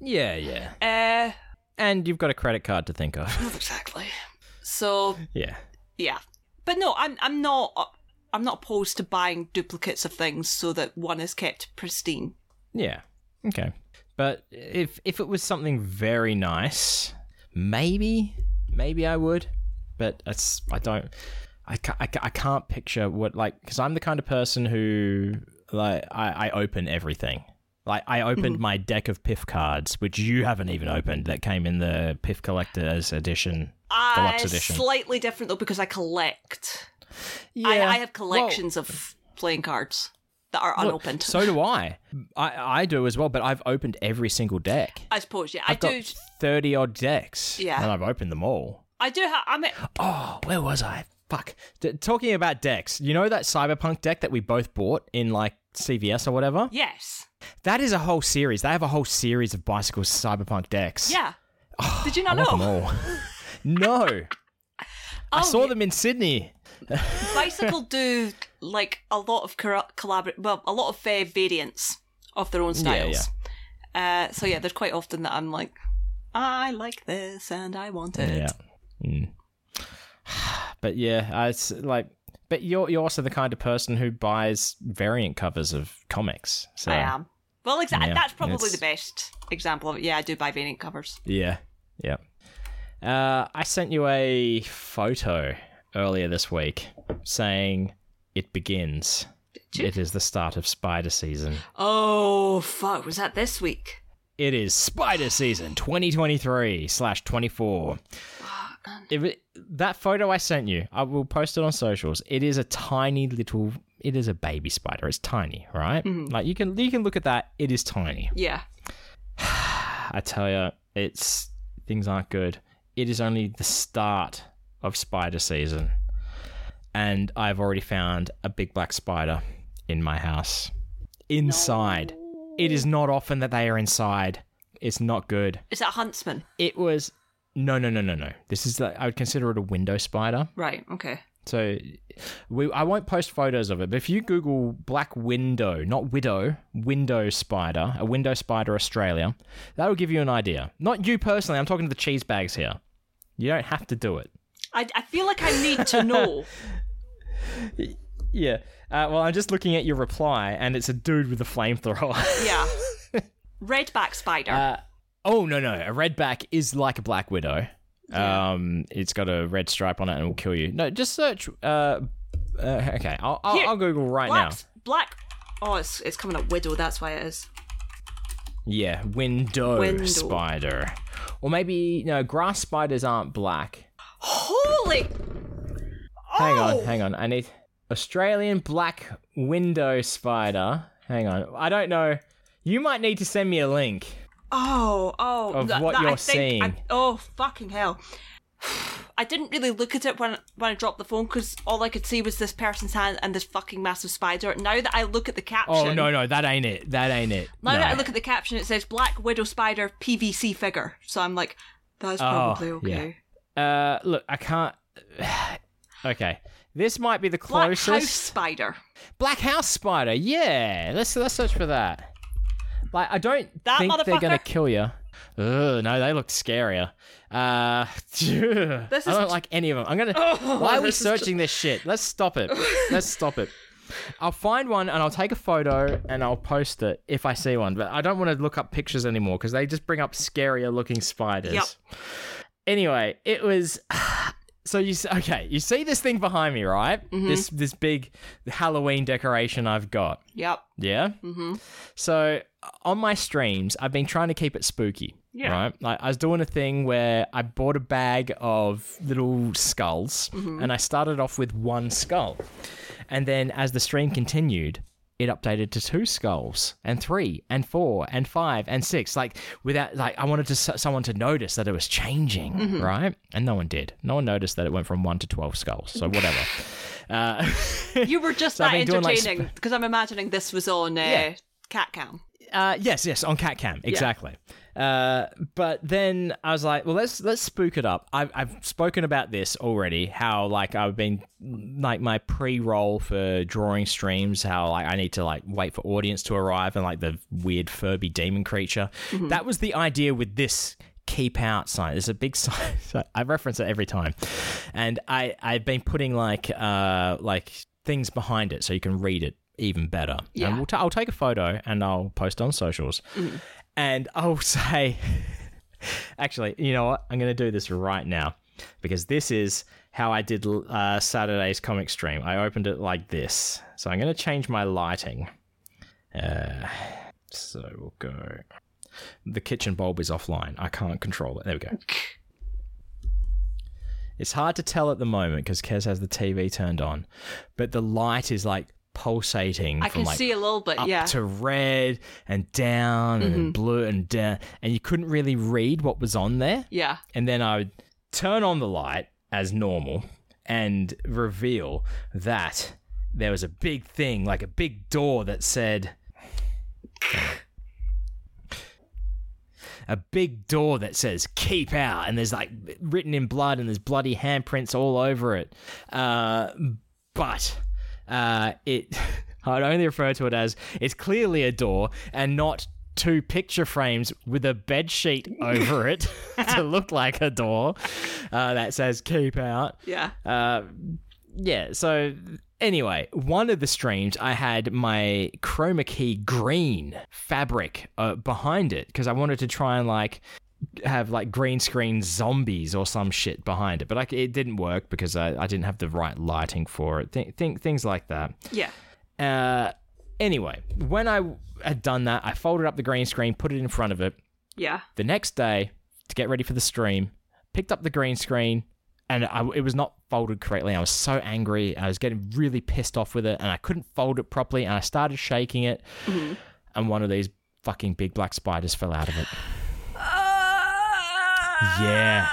Yeah, yeah. Uh, And you've got a credit card to think of. exactly. So yeah. yeah, but no, I'm I'm not uh, I'm not opposed to buying duplicates of things so that one is kept pristine. Yeah. Okay. But if if it was something very nice, maybe maybe I would. But it's I don't. I can't, I, I can't picture what like because I'm the kind of person who like I, I open everything. Like I opened mm-hmm. my deck of Piff cards, which you haven't even opened, that came in the Piff Collector's Edition, I Deluxe uh, Edition. slightly different though because I collect. Yeah, I, I have well, collections of playing cards that are look, unopened. so do I. I. I do as well, but I've opened every single deck. I suppose yeah, I I've got do. thirty odd decks. Yeah. and I've opened them all. I do have. I mean, Oh, where was I? Fuck. D- talking about decks, you know that Cyberpunk deck that we both bought in like CVS or whatever? yes, That is a whole series. They have a whole series of bicycle Cyberpunk decks. yeah. Oh, Did you I not want know? them all. no. Oh, I Oh, saw yeah. them in Sydney. Bicycle do like a lot of collabor- well, a lot of uh, variants of their own Yeah, styles. Uh, so yeah, there's quite often that I'm like, I like this and I want it. Yeah. Mm. But yeah, I- it's like but you're you're also the kind of person who buys variant covers of comics. So I am. Well, exactly. Yeah, that's probably the best example of it. Yeah, I do buy variant covers. Yeah, yeah. Uh, I sent you a photo earlier this week saying it begins. It is the start of spider season. Oh fuck! Was that this week? It is spider season 2023 slash 24. That photo I sent you, I will post it on socials. It is a tiny little. It is a baby spider. It's tiny, right? Mm-hmm. Like you can you can look at that. It is tiny. Yeah. I tell you, it's things aren't good. It is only the start of spider season, and I've already found a big black spider in my house. Inside, it is not often that they are inside. It's not good. Is that a huntsman? It was no, no, no, no, no. This is I would consider it a window spider. Right. Okay. So we I won't post photos of it, but if you Google black window, not widow, window spider, a window spider Australia, that'll give you an idea. Not you personally, I'm talking to the cheese bags here. You don't have to do it. I, I feel like I need to know. Yeah. Uh, well, I'm just looking at your reply, and it's a dude with a flamethrower. yeah. Redback spider. Uh, oh no no, a redback is like a black widow. Um, it's got a red stripe on it and will kill you. No, just search. Uh, uh okay, I'll, I'll, Here, I'll Google right black. now. Black. Oh, it's it's coming up widow. That's why it is. Yeah, window, Window. spider, or maybe no, grass spiders aren't black. Holy. Hang Oh! on, hang on. I need Australian black window spider. Hang on, I don't know. You might need to send me a link. Oh, oh, Of that- what you're think seeing. I- oh, fucking hell! I didn't really look at it when when I dropped the phone because all I could see was this person's hand and this fucking massive spider. Now that I look at the oh, caption, Oh no, no, that ain't it. That ain't it. now no. that I look at the caption, it says Black Widow Spider PVC figure. So I'm like, that's oh, probably Oh, okay. Uh, look, I can't. okay, this might be the closest. Black. House Spider. Black House Spider. Yeah, let's let's search for that. Like, I don't That think they're gonna kill you. Ugh, no, they look scarier. Uh, This I don't like any of them. I'm gonna. Oh, why are we searching this shit? Let's stop it. Let's stop it. I'll find one and I'll take a photo and I'll post it if I see one. But I don't want to look up pictures anymore because they just bring up scarier looking spiders. Yep. Anyway, it was. So you okay? You see this thing behind me, right? Mm-hmm. This this big Halloween decoration I've got. Yep. Yeah. Mm-hmm. So on my streams, I've been trying to keep it spooky. Yeah. Right. Like I was doing a thing where I bought a bag of little skulls, Mm-hmm. and I started off with one skull, and then as the stream continued. It updated to two skulls and three and four and five and six. Like without, like I wanted to someone to notice that it was changing, Mm-hmm. right? And no one did. No one noticed that it went from one to twelve skulls. So whatever. uh, You were just So that been doing, like, entertaining because I'm imagining this was on uh, Yeah. cat cam. Uh, yes, yes, on cat cam, exactly. Uh, but then I was like, well, let's let's spook it up. I've I've spoken about this already. How like I've been like my pre-roll for drawing streams. How like I need to like wait for audience to arrive and like the weird Furby demon creature. That was the idea with this keep out sign. There's a big sign. I reference it every time, and I I've been putting like uh like things behind it so you can read it even better. Yeah. And we'll t- I'll take a photo and I'll post on socials, and I'll say, actually, you know what? I'm going to do this right now because this is how I did uh, Saturday's comic stream. I opened it like this, so I'm going to change my lighting. Uh, so we'll go. The kitchen bulb is offline. I can't control it. There we go. It's hard to tell at the moment because Kez has the TV turned on, but the light is like pulsating I can like see a little bit. up Yeah. to red and down and blue and down, and you couldn't really read what was on there. yeah. And then I would turn on the light as normal and reveal that there was a big thing, like a big door that said. A big door that says "keep out," and there's like written in blood, and there's bloody handprints all over it. Uh, but uh, it, I'd only refer to it as it's clearly a door and not two picture frames with a bed sheet over it to look like a door uh, that says "keep out." Yeah. Uh, yeah, so Anyway, one of the streams, I had my chroma key green fabric uh, behind it because I wanted to try and like have like green screen zombies or some shit behind it, but like it didn't work because I, I didn't have the right lighting for it. Th- th- things like that. Yeah. Uh, anyway, when I had done that, I folded up the green screen, put it in front of it. Yeah. The next day, to get ready for the stream, picked up the green screen, and I, it was not folded correctly. I was so angry. I was getting really pissed off with it, and I couldn't fold it properly. And I started shaking it, and one of these fucking big black spiders fell out of it. Yeah.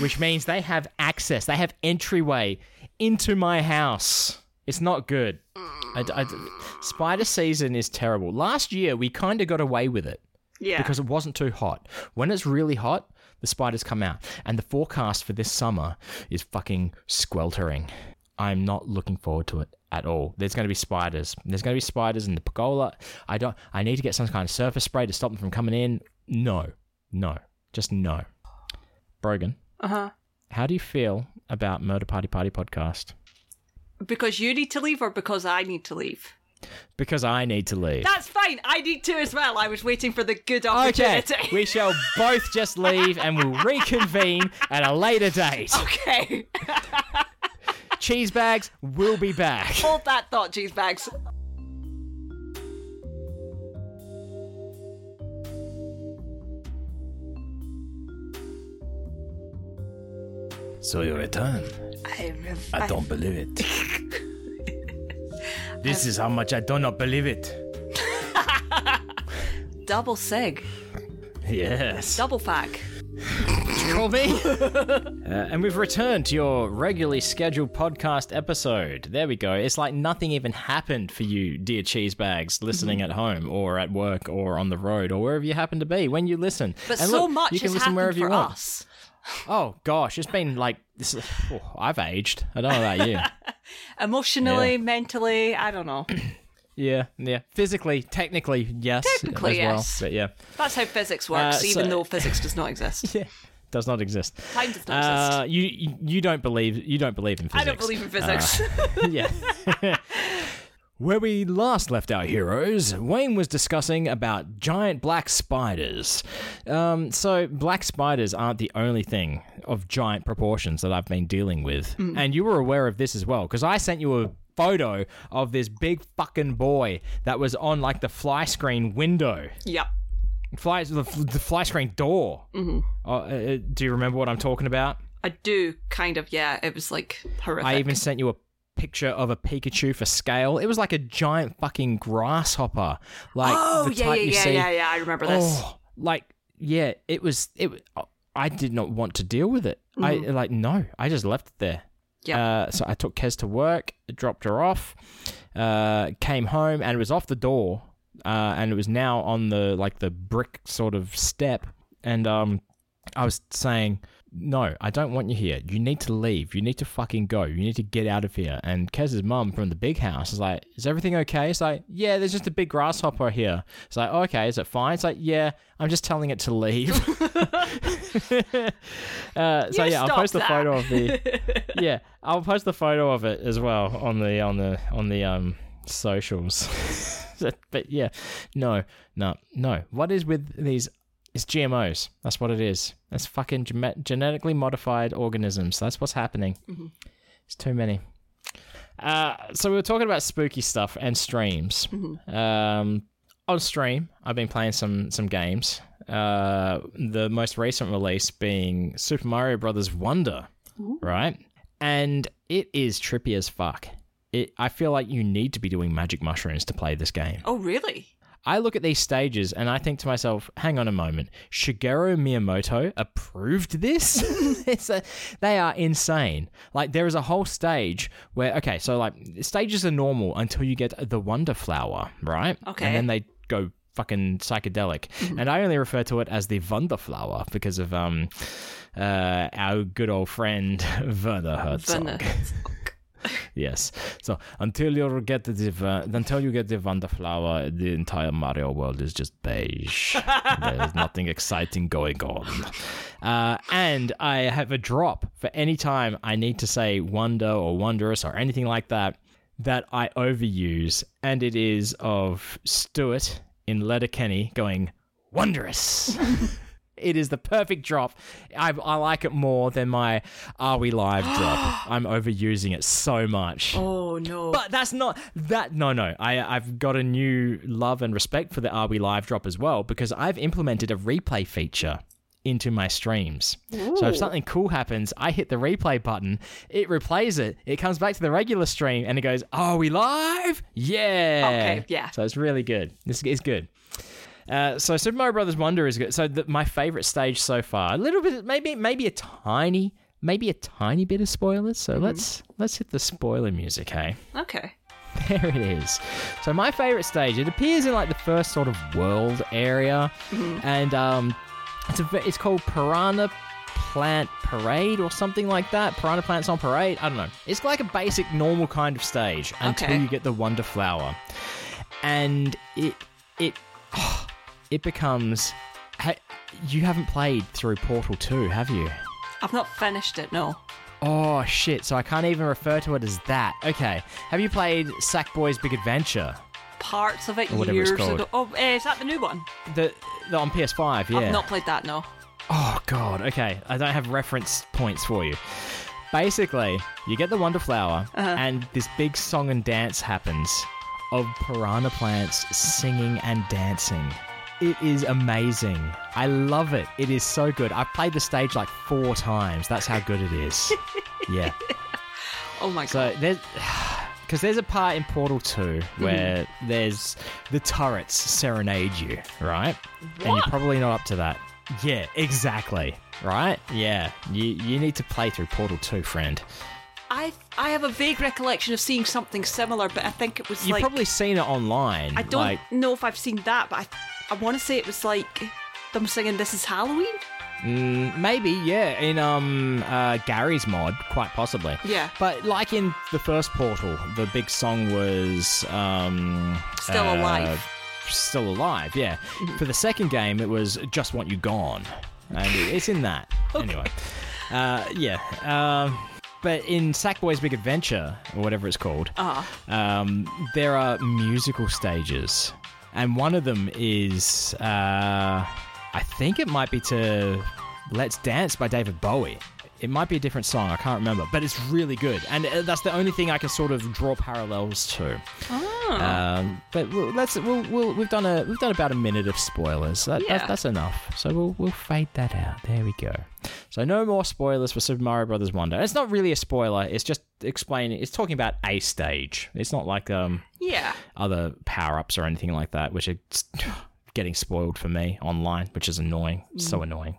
Which means they have access, they have entryway into my house. It's not good. I, I- spider season is terrible. Last year, we kind of got away with it Yeah. because it wasn't too hot. When it's really hot, the spiders come out. And the forecast for this summer is fucking sweltering. I'm not looking forward to it at all. There's going to be spiders. There's going to be spiders in the pergola. I don't. I need to get some kind of surface spray to stop them from coming in. No, no, just no. Brogan, uh huh. how do you feel about Murder Party Party podcast? Because you need to leave or because I need to leave? Because I need to leave. That's fine. I need to as well. I was waiting for the good opportunity. Okay, we shall both just leave and we'll reconvene at a later date. okay. Cheese bags will be back. Hold that thought, cheese bags. So you return. I, I don't believe it. this is how much I do not believe it. Double sig. Yes. Double fag. Call me. Uh, and we've returned to your regularly scheduled podcast episode. There we go. It's like nothing even happened for you, dear cheese bags, listening Mm-hmm. at home or at work or on the road or wherever you happen to be when you listen. But And so look, much you can has listen happened wherever for you want. us. Oh gosh, it's been like this. Is, oh, I've aged. I don't know about you. Emotionally, Yeah. mentally, I don't know. Yeah, yeah. Physically, technically, yes. Technically, as well. yes. But yeah, That's how physics works, Uh, even though physics does not exist. yeah, does not exist. Time does not exist. Uh, you you- you don't believe you don't believe in physics. I don't believe in physics. yeah. Where we last left our heroes, Wayne was discussing about giant black spiders. Um, so, black spiders aren't the only thing of giant proportions that I've been dealing with. And you were aware of this as well, because I sent you a photo of this big fucking boy that was on like the fly screen window. yep. Fly, the, the fly screen door. Mm-hmm. Uh, uh, do you remember what I'm talking about? I do, kind of, yeah. It was like horrific. I even sent you a picture of a Pikachu for scale. It was like a giant fucking grasshopper. Like oh, the yeah, type yeah, you yeah, see. yeah, yeah. I remember this. Oh, like yeah, it was it I did not want to deal with it. I like no, I just left it there. Yep. Uh, so I took Kez to work, dropped her off, uh, came home, and it was off the door, uh, and it was now on the like the brick sort of step, and um, I was saying, no, I don't want you here. You need to leave. You need to fucking go. You need to get out of here. And Kez's mum from the big house is like, is everything okay? It's like, yeah, there's just a big grasshopper here. It's like, okay, is it fine? It's like, yeah, I'm just telling it to leave. uh, so yeah, I'll post the photo of the yeah, I'll post the photo of it as well on the on the on the um socials. but yeah, no, no, no. What is with these? It's GMOs. That's what it is. That's fucking gem- genetically modified organisms. That's what's happening. It's too many. Uh, so we were talking about spooky stuff and streams. Um, on stream, I've been playing some some games. Uh, the most recent release being Super Mario Brothers Wonder, right? And it is trippy as fuck. It, I feel like you need to be doing magic mushrooms to play this game. Oh, really? I look at these stages and I think to myself, hang on a moment, Shigeru Miyamoto approved this? it's a, they are insane. Like, there is a whole stage where, okay, so like, stages are normal until you get the Wonder Flower, right? Okay. And then they go fucking psychedelic. And I only refer to it as the Wonder Flower because of um, uh, our good old friend Werner Herzog. Vanna. yes. So until you get the uh, until you get the Wonder Flower, the entire Mario world is just beige. There's nothing exciting going on. Uh, and I have a drop for any time I need to say wonder or wondrous or anything like that that I overuse, and it is of Stewart in Letterkenny going wondrous. it is the perfect drop. I, I like it more than my Are We Live drop. I'm overusing it so much. Oh no. But that's not that. No, no. I I've got a new love and respect for the Are We Live drop as well because I've implemented a replay feature into my streams. So if something cool happens, I hit the replay button, it replays it, it comes back to the regular stream, and it goes, "Are we live? Yeah." Okay, yeah. So it's really good. This is good. Uh, so Super Mario Brothers Wonder is good. So the, my favorite stage so far, a little bit, maybe maybe a tiny, maybe a tiny bit of spoilers. So let's let's hit the spoiler music, hey. okay. There it is. So my favorite stage, it appears in like the first sort of world area, and um, it's a, it's called Piranha Plant Parade or something like that. Piranha Plants on Parade. I don't know. It's like a basic normal kind of stage until Okay. you get the Wonder Flower, and it it it becomes. Ha, you haven't played through Portal Two, have you? I've not finished it. No. Oh shit! So I can't even refer to it as that. Okay. Have you played Sackboy's Big Adventure? Parts of it Or whatever it's years called. ago. Oh, eh, is that the new one? The, the on PS5, yeah. I've not played that. No. Oh god. Okay, I don't have reference points for you. Basically, you get the Wonder Flower, and this big song and dance happens of piranha plants singing and dancing. It is amazing. I love it. It is so good. I've played the stage like four times. That's how good it is. yeah. Oh my god. So there's because there's a part in Portal 2 mm-hmm. where there's the turrets serenade you, right? What? And you're probably not up to that. Yeah, exactly. Right? Yeah. You you need to play through Portal 2, friend. I I have a vague recollection of seeing something similar, but I think it was You've like probably seen it online. I don't Like, know if I've seen that, but I I want to say it was like them singing "This Is Halloween." mm, maybe, yeah, in um uh, Garry's Mod, quite possibly. Yeah. But like in the first Portal, the big song was um Still uh, Alive. Still alive, yeah. For the second game, it was Just Want You Gone, and it's in that. Anyway, uh, yeah. Um, but in Sackboy's Big Adventure, or whatever it's called, Ah. um, there are musical stages, and one of them is, uh, I think it might be to "Let's Dance" by David Bowie. It might be a different song, I can't remember, but it's really good, and uh, that's the only thing I can sort of draw parallels to. Oh. Um, but we'll, let's we'll, we'll, we've done a we've done about a minute of spoilers. That, Yeah. that, that's enough. So we'll we'll fade that out. There we go. So no more spoilers for Super Mario Brothers Wonder. It's not really a spoiler. It's just explaining. It's talking about a stage. It's not like um yeah. other power ups or anything like that, which are getting spoiled for me online, which is annoying. So annoying.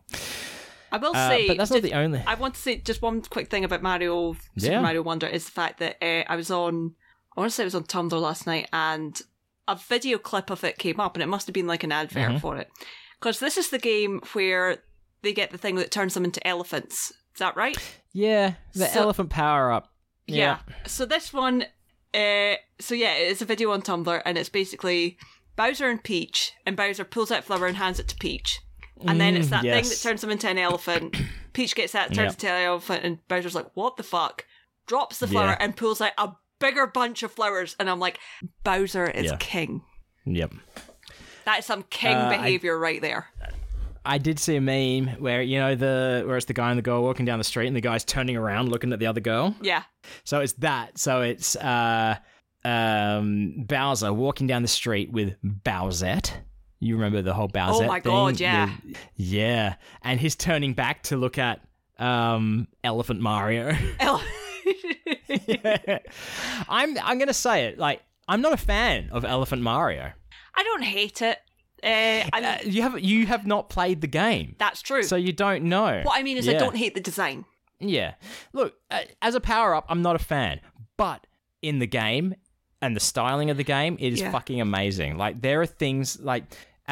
I will Uh, say, but that's not just- the only. I want to say just one quick thing about Mario Super Yeah. Mario Wonder is the fact that uh, I was on I want to say it was on Tumblr last night and a video clip of it came up and it must have been like an advert Mm-hmm. for it because this is the game where they get the thing that turns them into elephants. Is that right? Yeah, the So- elephant power up. Yeah. So this one, uh, so yeah, it's a video on Tumblr, and it's basically Bowser and Peach, and Bowser pulls out flower and hands it to Peach, and then it's Mm, that thing that turns him into an elephant. Peach gets that, turns Yep. into an elephant, and Bowser's like, "What the fuck?" Drops the flower Yeah. and pulls out a bigger bunch of flowers, and I'm like, Bowser is Yeah. king. Yep. That is some king Uh, I- behavior right there. I did see a meme where you know the where it's the guy and the girl walking down the street and the guy's turning around looking at the other girl. Yeah. So it's that. So it's uh um Bowser walking down the street with Bowsette. You remember the whole Bowsette Oh my thing? God, yeah. The- yeah. And he's turning back to look at um Elephant Mario. El- I'm I'm gonna say it, like I'm not a fan of Elephant Mario. I don't hate it. Uh, I, Uh, you have you have not played the game. that's true. So you don't know. what I mean is, I don't hate the design. Yeah. Look, uh, as a power up, I'm not a fan. But in the game and the styling of the game, it is Yeah. fucking amazing. Like, there are things like.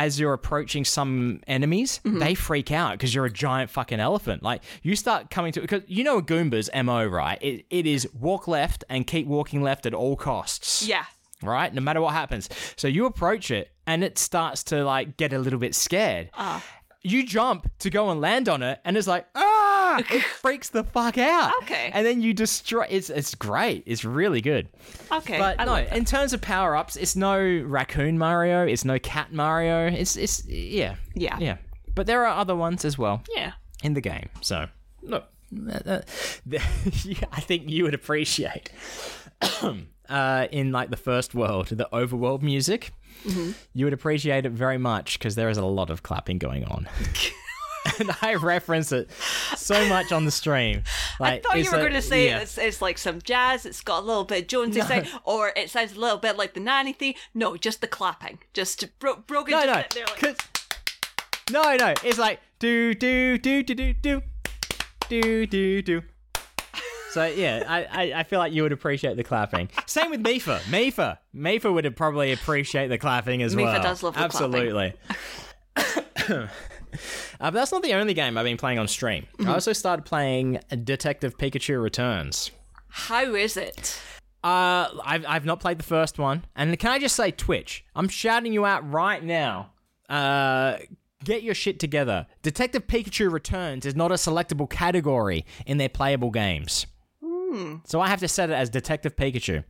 As you're approaching some enemies, they freak out because you're a giant fucking elephant. Like you start coming to because you know a Goomba's mo right. It, it is walk left and keep walking left at all costs Yeah. right? No matter what happens. So you approach it and it starts to like get a little bit scared. Ah. You jump to go and land on it and it's like, ah, it freaks the fuck out. Okay. And then you destroy it's it's great. It's really good. Okay. But I no, like in terms of power-ups, it's no raccoon Mario, it's no cat Mario. It's it's yeah. Yeah. Yeah. But there are other ones as well Yeah. in the game. So look, I think you would appreciate uh, in like the first world, the overworld music. You would appreciate it very much because there is a lot of clapping going on. and I reference it so much on the stream. I thought you were a- going to say yeah. it's, it's like some jazz, it's got a little bit of Jonesy thing, or it sounds a little bit like the nanny thing. No, just the clapping. Just Bro- Brogan No, just no, like, no, no. It's like do do do do do do do do do. So yeah, I, I, I feel like you would appreciate the clapping. Same with Mifa. Mifa. Mifa would probably appreciate the clapping as Mifa well. Mifa does love the clapping. Absolutely. uh, but that's not the only game I've been playing on stream. Mm-hmm. I also started playing Detective Pikachu Returns. how is it? Uh, I've, I've not played the first one. And can I just say, Twitch, I'm shouting you out right now. Uh, get your shit together. Detective Pikachu Returns is not a selectable category in their playable games. So I have to set it as Detective Pikachu.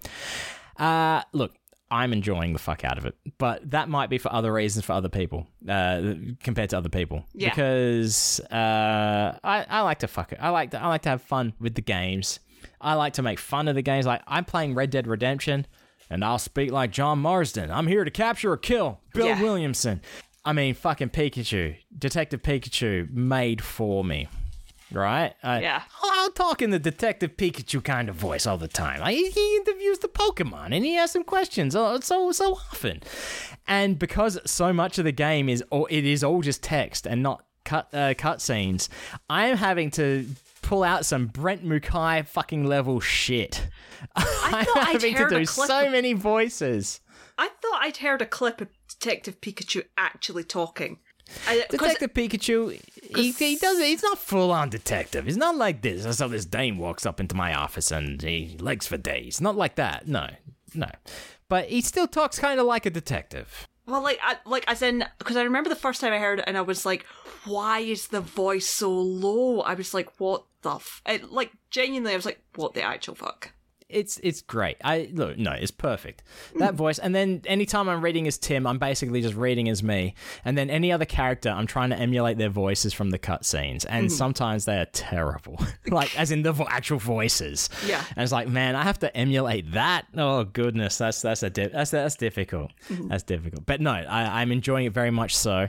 Uh, look, I'm enjoying the fuck out of it, but that might be for other reasons for other people uh, compared to other people. Yeah. Because uh, I, I like to fuck it. I like to, I like to have fun with the games. I like to make fun of the games. Like I'm playing Red Dead Redemption, and I'll speak like John Marston. I'm here to capture or kill Bill Yeah. Williamson. I mean, fucking Pikachu, Detective Pikachu, made for me. Right? I, Yeah. I'll talk in the Detective Pikachu kind of voice all the time. Like, he, interviews the Pokemon and he asks some questions uh, so so often. And because so much of the game is or it is all just text and not cut uh, cutscenes, I am having to pull out some Brent Mukai fucking level shit. I'm thought I'd having to do so many voices. I thought I'd heard a clip of Detective Pikachu actually talking. I, uh, 'cause- Detective Pikachu, he, he does He's not full on detective. He's not like this. So this dame walks up into my office and he legs for days. Not like that. No, no. But he still talks kind of like a detective. Well, like, I, like as in, because I remember the first time I heard it, and I was like, "Why is the voice so low?" I was like, "What the?" F-? I, like, genuinely, I was like, "What the actual fuck?" It's it's great. I look no, it's perfect. That voice, and then anytime I'm reading as Tim, I'm basically just reading as me. And then any other character, I'm trying to emulate their voices from the cutscenes, and sometimes they are terrible, like as in the vo- actual voices. Yeah. and it's like, man, I have to emulate that. Oh goodness, that's that's a di- that's that's difficult. That's difficult. But no, I, I'm enjoying it very much. So,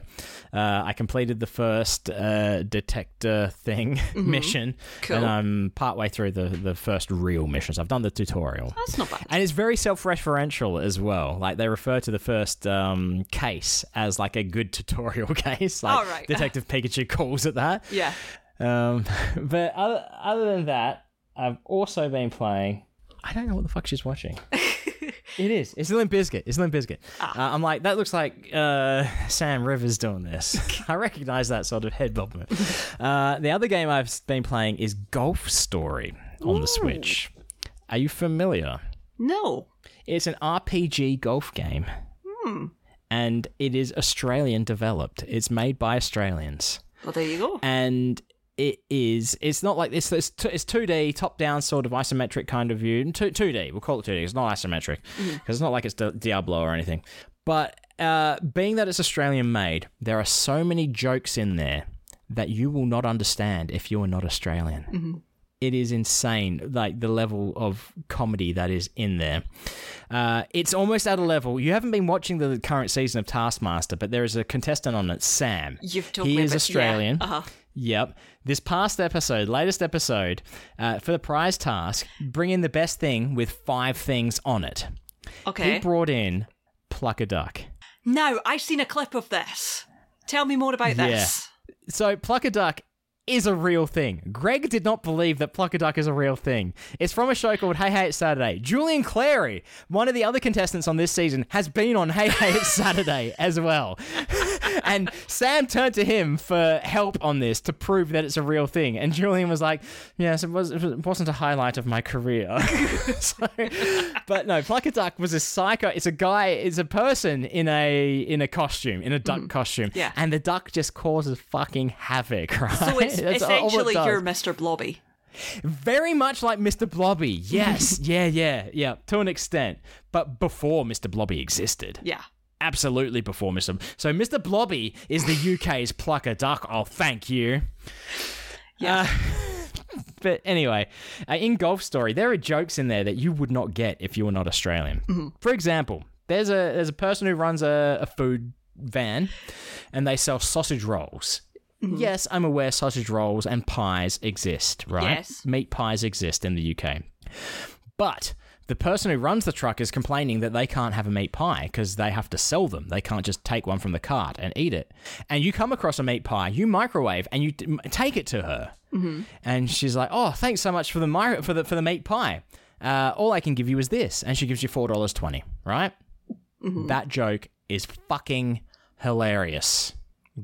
uh, I completed the first uh, detector thing mission, Cool. and I'm partway through the the first real missions. I've done the tutorial. That's not bad. And it's very self-referential as well. Like they refer to the first um, case as like a good tutorial case. Like Oh, right. Detective Pikachu calls it that. Yeah. Um, but other, other than that, I've also been playing. I don't know what the fuck she's watching. it is. It's Limp Bizkit. It's Limp Bizkit. Uh, I'm like, that looks like uh, Sam Rivers doing this. I recognize that sort of head bob movement. Uh, the other game I've been playing is Golf Story on the Switch. Are you familiar? No. It's an RPG golf game. Hmm. And it is Australian developed. It's made by Australians. Well, there you go. And it is it's not like this it's, it's 2D top down sort of isometric kind of view. 2 2D, we'll call it 2D. It's not isometric because it's not like it's Diablo or anything. But uh, being that it's Australian made, there are so many jokes in there that you will not understand if you are not Australian it is insane like the level of comedy that is in there uh, it's almost at a level you haven't been watching the current season of taskmaster but there is a contestant on it sam You've told he is about- australian Yeah. Uh-huh. Yep. This past episode, latest episode, uh, for the prize task, bring in the best thing with five things on it. Okay. He brought in Pluck a Duck. no I've seen a clip of this. Tell me more about this. So Pluck a Duck is a real thing. Greg did not believe that Pluck a Duck is a real thing. It's from a show called Hey Hey It's Saturday. Julian Clary, one of the other contestants on this season, has been on Hey Hey It's Saturday as well. and Sam turned to him for help on this to prove that it's a real thing. And Julian was like, "Yes, it was. It wasn't a highlight of my career." so, but no, Pluck a Duck was a psycho. It's a guy. It's a person in a in a costume, in a duck costume. Mm-hmm. Yeah. and the duck just causes fucking havoc. Right. So it's That's all it essentially does. your Mr. Blobby. Very much like Mr. Blobby. Yes. yeah, yeah, yeah. To an extent. But before Mr. Blobby existed. Yeah. Absolutely before Mr. So Mr. Blobby is the UK's pluck a duck. Oh, thank you. Yeah. But anyway, uh, in Golf Story, there are jokes in there that you would not get if you were not Australian. For example, there's a there's a person who runs a, a food van, and they sell sausage rolls. Mm-hmm. Yes, I'm aware sausage rolls and pies exist, right? Yes. Meat pies exist in the UK. But the person who runs the truck is complaining that they can't have a meat pie because they have to sell them. They can't just take one from the cart and eat it. And you come across a meat pie, you microwave and you t- take it to her. Mm-hmm. And she's like, "Oh, thanks so much for the mi- for the for the meat pie. Uh, all I can give you is this." And she gives you four dollars twenty. Right? Mm-hmm. That joke is fucking hilarious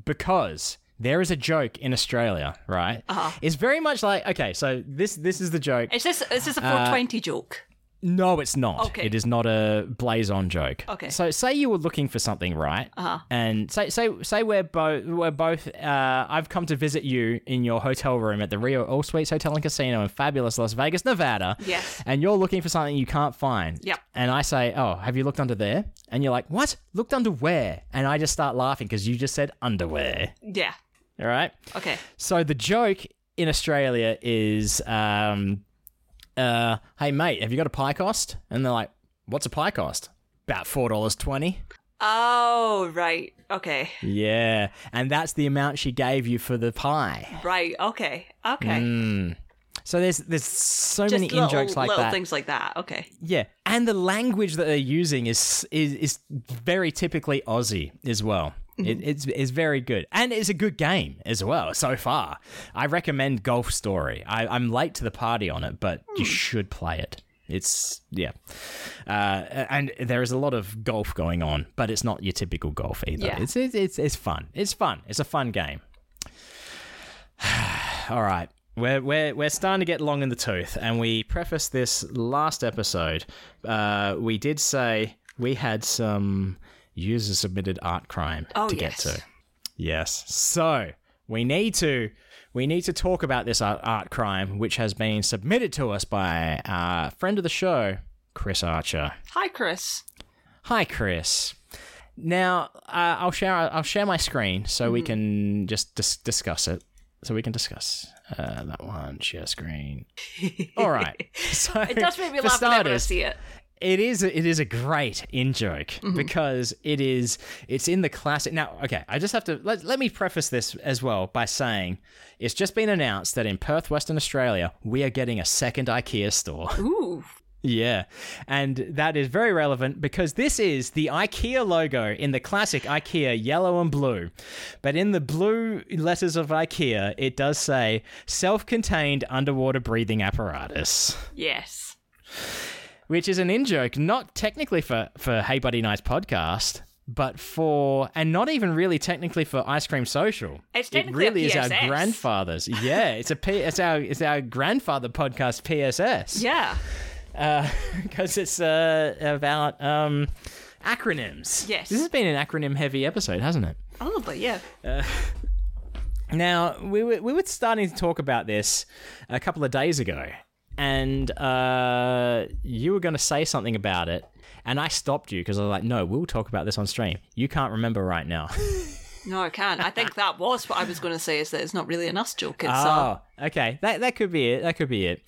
because there is a joke in Australia. Right? Uh-huh. It's very much like okay. So this this is the joke. Is this is this Uh, a 420 joke? No, it's not. Okay. It is not a blaze on joke. Okay. So say you were looking for something, right? Uh-huh. And say say say we're both we're both uh, I've come to visit you in your hotel room at the Rio All Suites Hotel and Casino in fabulous Las Vegas, Nevada. Yes. And you're looking for something you can't find. Yep. And I say, "Oh, have you looked under there?" And you're like, "What? Looked under where?" And I just start laughing because you just said underwear. Yeah. All right? Okay. So the joke in Australia is, um, uh, "Hey mate, have you got a pie cost?" And they're like, "What's a pie cost?" About four dollars twenty. Oh, right. Okay. Yeah, and that's the amount she gave you for the pie. Right. Okay. Okay. Mm. So there's there's so Just many in jokes like little that. things like that. Okay. Yeah, and the language that they're using is is, is very typically Aussie as well. It, it's it's very good, and it's a good game as well so far. I recommend Golf Story. I, I'm late to the party on it, but you should play it. It's yeah, uh, and there is a lot of golf going on, but it's not your typical golf either. Yeah. It's, it's it's it's fun. It's fun. It's a fun game. All right. We're, we're, we're starting to get long in the tooth, and we prefaced this last episode. Uh, we did say we had some user submitted art crime Oh, to yes. get to. Yes. So we need to we need to talk about this art, art crime, which has been submitted to us by a friend of the show, Chris Archer. Hi, Chris. Hi, Chris. Now uh, I'll share I'll share my screen so Mm-hmm. we can just dis- discuss it. So we can discuss uh, that one share screen. All right. So It does make me laugh whenever I starters, see it. It is it is a great in joke Mm-hmm. because it is it's in the classic now okay i just have to let, let me preface this as well by saying it's just been announced that in perth western australia we are getting a second ikea store Ooh. yeah and that is very relevant because this is the ikea logo in the classic ikea yellow and blue but in the blue letters of ikea it does say self-contained underwater breathing apparatus Yes. Which is an in joke, not technically for for Hey Buddy Nice podcast, but for and not even really technically for Ice Cream Social. It's it technically a really is our grandfather's. Yeah, it's a P, it's our it's our grandfather podcast PSS. Yeah. because it's uh, about um acronyms. Yes. this has been an acronym heavy episode, hasn't it? Oh, but yeah. Now, we were, we were starting to talk about this a couple of days ago, and uh, you were going to say something about it, and I stopped you because I was like, no, we'll talk about this on stream. You can't remember right now. No, I can't. I think that was what I was going to say. Is that it's not really an us joke. It's uh, oh, okay. That, that could be it. That could be it.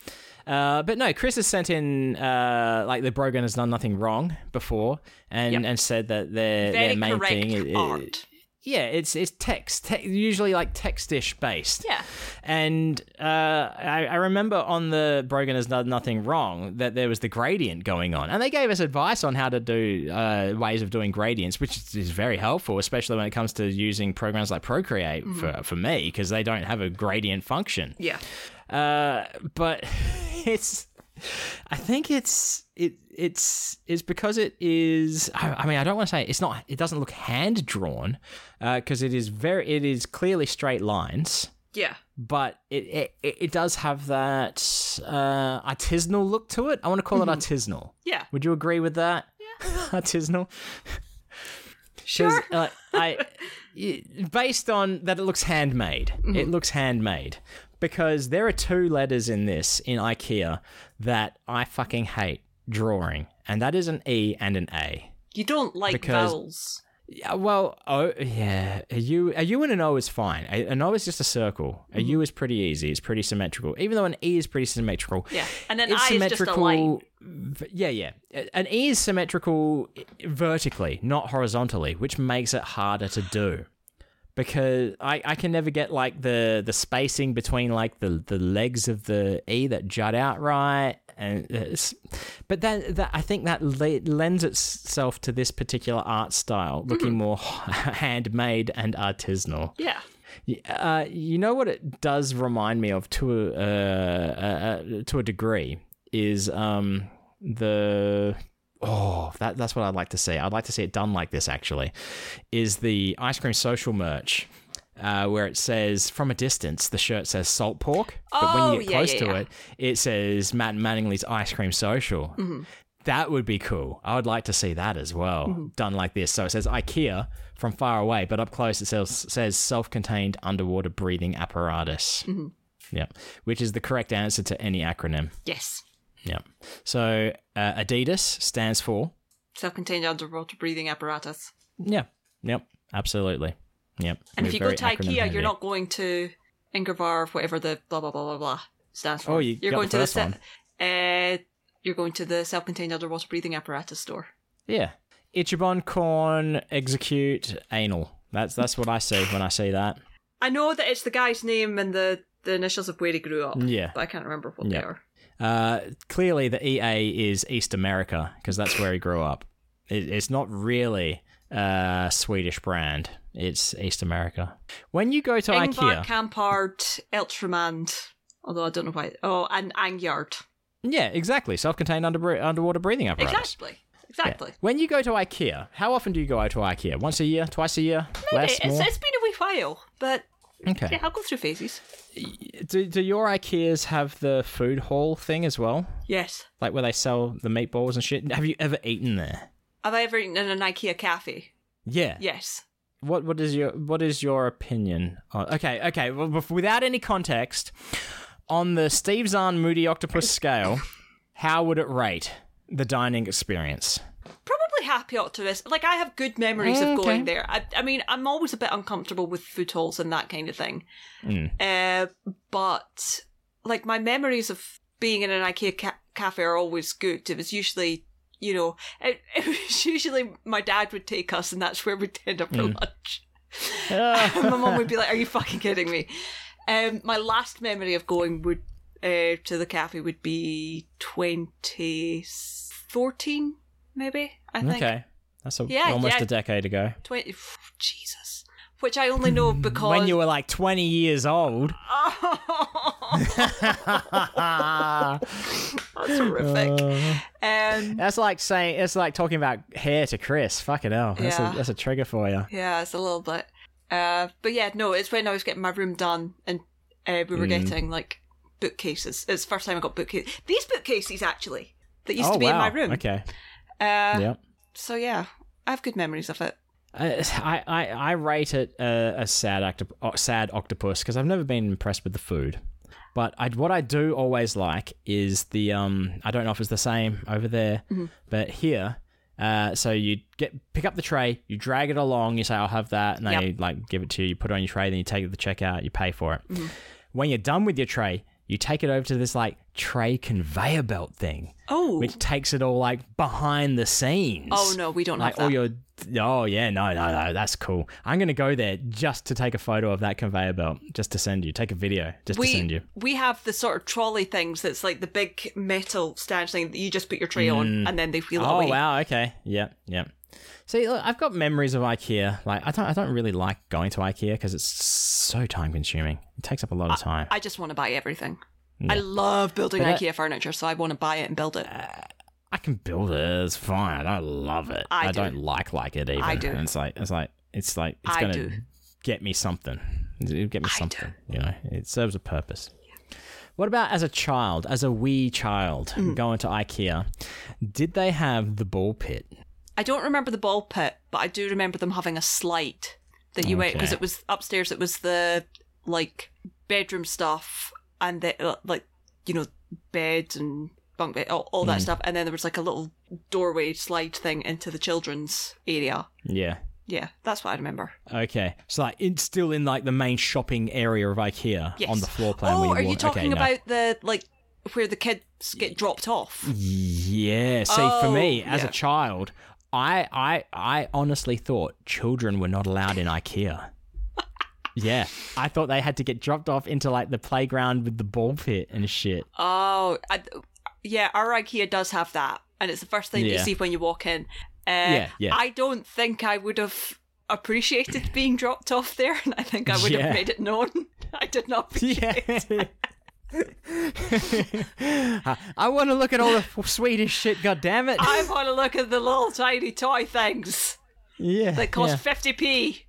Uh, but no, Chris has sent in uh, like the Brogan has done nothing wrong before, and, Yep. and said that their very their main thing, i- i- art. Yeah, it's it's text, te- usually like textish based. Yeah. And uh, I, I remember on the Brogan has done nothing wrong that there was the gradient going on, and they gave us advice on how to do uh, ways of doing gradients, which is, very helpful, especially when it comes to using programs like Procreate for for me because they don't have a gradient function. Yeah. Uh, but it's I think it's it it's it's because it is. I, I mean, I don't want to say it's not. It doesn't look hand drawn because it is very. It is clearly straight lines, Yeah. but it it, it does have that uh, artisanal look to it. I want to call it artisanal. Yeah. Would you agree with that? Yeah. artisanal. Sure. uh, I, based on that, it looks handmade. It looks handmade because there are two letters in this in IKEA that I fucking hate drawing, and that is an E and an A. You don't like Because- vowels. Yeah, well, oh yeah, a U, a U and an O is fine. A, an O is just a circle. A U is pretty easy. It's pretty symmetrical. Even though an E is pretty symmetrical. Yeah. And an it's I is just a line. Yeah, yeah. An E is symmetrical vertically, not horizontally, which makes it harder to do. Because I, I can never get like the the spacing between like the, the legs of the E that jut out right, and but that that I think that le- lends itself to this particular art style, looking more handmade and artisanal. Yeah. Uh, you know what it does remind me of to a uh, uh, uh, to a degree is um the oh that that's what I'd like to see. I'd like to see it done like this actually. Is the ice cream social merch. Uh, where it says from a distance, the shirt says salt pork, but when Oh, you get yeah, close yeah, to yeah. it, it says Matt Manningly's ice cream social. Mm-hmm. That would be cool. I would like to see that as well, Mm-hmm. done like this. So it says IKEA from far away, but up close it says, says self-contained underwater breathing apparatus. Mm-hmm. Yeah, which is the correct answer to any acronym. Yes. Yeah. So uh, Adidas stands for. Self-contained underwater breathing apparatus. Yeah. Yep. Absolutely. Yep. And We're if you go to IKEA, you're not going to Ingvar, whatever the blah blah blah blah blah stands for. Oh, you are going the to the one. se- uh, you're going to the self-contained underwater breathing apparatus store. Yeah. Ichibon corn execute anal. That's that's what I see when I see that. I know that it's the guy's name and the the initials of where he grew up. Yeah. but I can't remember what Yeah. they are. Uh, clearly, the EA is East America because that's where he grew up. It, it's not really a Swedish brand. It's East America. When you go to Ingvar, IKEA, Kamprad, Eltremand. Although I don't know why. Oh, and Angyard. yeah, exactly, self-contained under, underwater breathing apparatus. Exactly. Exactly. When you go to IKEA, how often do you go to IKEA? Once a year, twice a year, less, It's, more? it's been a wee while, but okay. yeah, I'll go through phases. Do, do your IKEAs have the food hall thing as well? Yes. Like where they sell the meatballs and shit? Have you ever eaten there? Have I ever eaten in an IKEA cafe? Yeah. Yes. What what is your what is your opinion? On, okay, okay. Well, without any context, on the Steve Zahn Moody Octopus scale, how would it rate the dining experience? Probably happy optimist. Like I have good memories Mm, of okay. going there. I, I mean, I'm always a bit uncomfortable with food halls and that kind of thing. Mm. Uh, but like my memories of being in an IKEA ca- cafe are always good. It was usually, you know, it, it was usually my dad would take us, and that's where we'd end up for Mm. lunch. My mum would be like, "Are you fucking kidding me?" Um, my last memory of going would uh, to the cafe would be 2014, maybe. I think. okay, that's a, Yeah, almost yeah. a decade ago. 20 Jesus. Which I only know because When you were like twenty years old. That's horrific. Uh, Um, that's like saying it's like talking about hair to Chris. Fuck it hell. That's Yeah. a that's a trigger for you. yeah, it's a little bit. Uh, but yeah, no, it's when I was getting my room done and uh, we were Mm. getting like bookcases. It's the first time I got bookcases. These bookcases actually that used oh to be wow. in my room. Okay. Uh, Yep. So yeah, I have good memories of it. Uh, I, I, I rate it uh, a sad octop- sad octopus because I've never been impressed with the food. But I, what I do always like is the um I don't know if it's the same over there, but here, uh, so you get pick up the tray, you drag it along, you say I'll have that, and they Yep. like give it to you, you put it on your tray, then you take it to the checkout, you pay for it. When you're done with your tray, you take it over to this like tray conveyor belt thing, Oh, which takes it all like behind the scenes. Oh no, we don't like all your oh yeah no no no that's cool. I'm gonna go there just to take a photo of that conveyor belt just to send you take a video just to send you. we have the sort of trolley things that's like the big metal stand thing that you just put your tray on mm. and then they wheel it oh away. wow okay yep yep see look, i've got memories of ikea like i don't i don't really like going to ikea because it's so time consuming it takes up a lot of time I just want to buy everything. I love building But that- IKEA furniture, so I want to buy it and build it. I can build it. It's fine. I don't love it. I I, do. don't like like it even. I do. And it's like it's like it's like it's I gonna do. get me something. It'll get me I do. something. You know, it serves a purpose. What about as a child, as a wee child, Mm. going to IKEA? Did they have the ball pit? I don't remember the ball pit, but I do remember them having a slide that you went because it was upstairs. It was the like bedroom stuff and the uh, like you know bed and bunk bed, all, all that Mm. stuff, and then there was like a little doorway slide thing into the children's area. Yeah. Yeah, that's what I remember. Okay. So like it's still in like the main shopping area of IKEA Yes. on the floor plan. Oh, where are you talking okay, no. about the like where the kids get dropped off? Yeah. See, for me Oh, as yeah. a child, I I I honestly thought children were not allowed in IKEA. yeah, I thought they had to get dropped off into like the playground with the ball pit and shit. Oh, I, yeah, our IKEA does have that, and it's the first thing you see when you walk in. Uh, Yeah, yeah. I don't think I would have appreciated being dropped off there, and I think I would Yeah. have made it known. I did not appreciate Yeah. I want to look at all the f- Swedish shit. God damn it! I want to look at the little tiny toy things yeah. that cost yeah. 50p.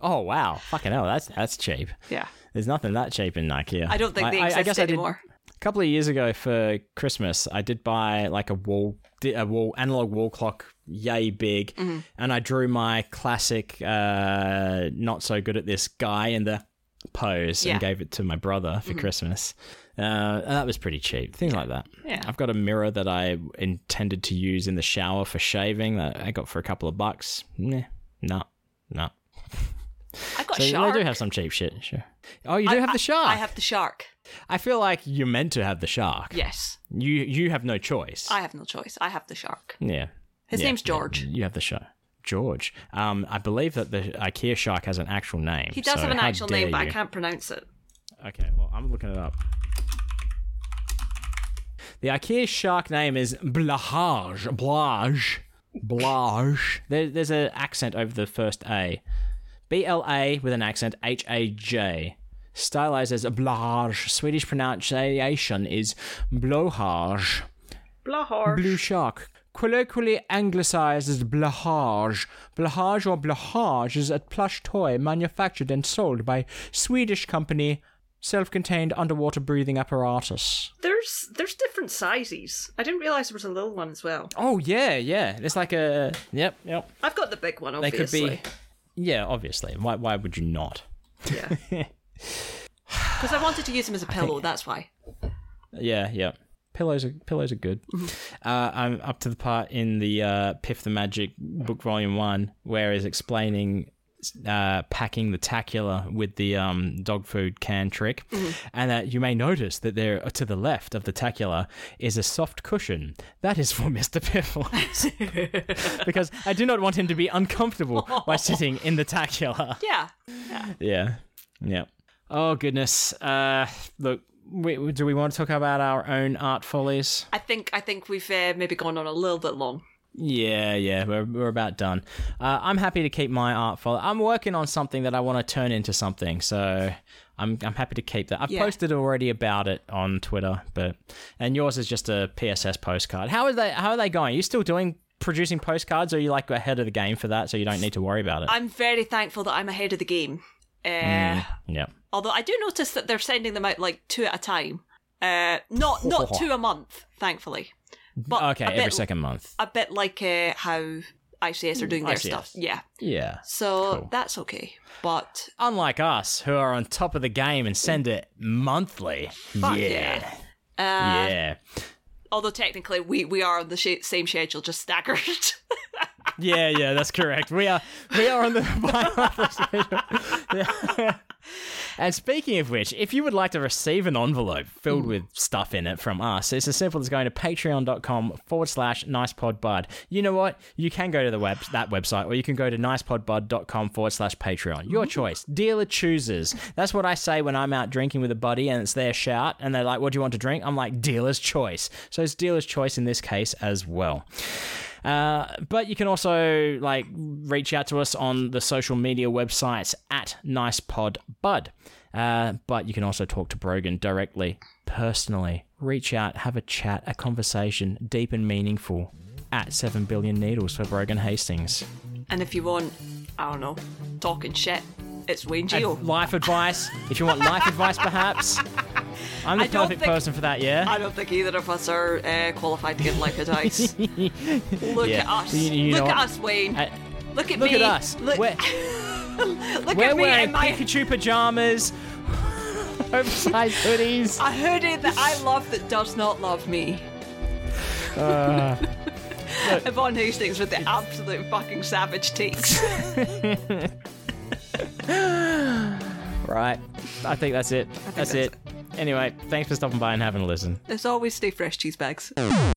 Oh wow! Fucking hell, that's that's cheap. Yeah. There's nothing that cheap in IKEA. I don't think they I, exist I guess I did, anymore. A couple of years ago for Christmas, I did buy like a wall, a wall analog wall clock, yay big, Mm-hmm. and I drew my classic, uh, not so good at this guy in the pose Yeah. and gave it to my brother for Christmas. Uh, and that was pretty cheap. Things like that. Yeah. I've got a mirror that I intended to use in the shower for shaving that I got for a couple of bucks. Nah, no, no. I got So shark. do have some cheap shit, sure. Oh, you do I- have the shark. I have the shark. I feel like you're meant to have the shark. Yes. You you have no choice. I have no choice. I have the shark. yeah. His Yeah, name's yeah, George. you have the shark. George. Um, I believe that the IKEA shark has an actual name. He does so have an actual name, but I can't pronounce it. Okay, well, I'm looking it up. The IKEA shark name is Blahage. Blage. Blage. There, there's an accent over the first A. B L A with an accent, H A J. Stylized as Blage. Swedish pronunciation is. Blahar. Blue shark. Colloquially anglicized as blahage. Blahage or blahage is a plush toy manufactured and sold by Swedish company self-contained underwater breathing apparatus. There's there's different sizes. I didn't realize there was a little one as well. Oh yeah, yeah. It's like a yep, yep. I've got the big one, Obviously, They could be Yeah, obviously. Why why would you not? Yeah. Because I wanted to use him as a pillow. That's why. Yeah, yeah. Pillows are pillows are good. Uh, I'm up to the part in the uh, Piff the Magic book volume one where he's explaining uh, packing the tacula with the um, dog food can trick, and that you may notice that there to the left of the tacula is a soft cushion. That is for Mister Piffles, because I do not want him to be uncomfortable by sitting in the tacula. Yeah. Yeah. Yeah. Oh goodness. Uh, look, we, do we want to talk about our own art follies? I think I think we've uh, maybe gone on a little bit long. Yeah, yeah, we're, we're about done. Uh, I'm happy to keep my art folly. I'm working on something that I want to turn into something, so I'm I'm happy to keep that. I've Yeah. posted already about it on Twitter, but and yours is just a PSS postcard. How are they? How are they going? Are you still doing producing postcards, or are you like ahead of the game for that, so you don't need to worry about it? I'm very thankful that I'm ahead of the game. Uh, yeah. Although I do notice that they're sending them out like two at a time. Uh, not not two a month, thankfully. But okay, every bit, second month. A bit like uh, how ICS are doing their ICS. stuff. Yeah. Yeah. So Cool. that's okay. But Unlike us, who are on top of the game and send it monthly. Fuck yeah. uh, Yeah. although technically we, we are on the sh- same schedule, just staggered. Yeah, yeah, that's correct. We are we are on the bi-monthly schedule. Yeah. And speaking of which, if you would like to receive an envelope filled hmm. with stuff in it from us, it's as simple as going to patreon.com forward slash nicepodbud. You know what? You can go to the web that website or you can go to nicepodbud.com forward slash Patreon. Your hmm. choice. Dealer chooses. That's what I say when I'm out drinking with a buddy and it's their shout and they're like, What do you want to drink? I'm like, dealer's choice. So it's dealer's choice in this case as well. Uh, but you can also like reach out to us on the social media websites at NicePodBud. Uh, but you can also talk to Brogan directly, personally. Reach out, have a chat, a conversation, deep and meaningful, at 7 billion needles for Brogan Hastings. And if you want, I don't know, talking shit, it's Wayne Gio. life advice, if you want life advice, perhaps. I'm the I perfect think- person for that, yeah? I don't think either of us are uh, qualified to give life advice. Look Yeah. at us. You- you Look at what? us, Wayne. Uh, look at Look me. Look at us. Look, We're, look at me wearing in my Pikachu pajamas, oversized hoodies. a hoodie that I love that does not love me. Uh, Yvonne Hastings with the absolute fucking savage takes. right. I think that's it. that's, that's it. Anyway, thanks for stopping by and having a listen. As always, stay fresh, cheese bags.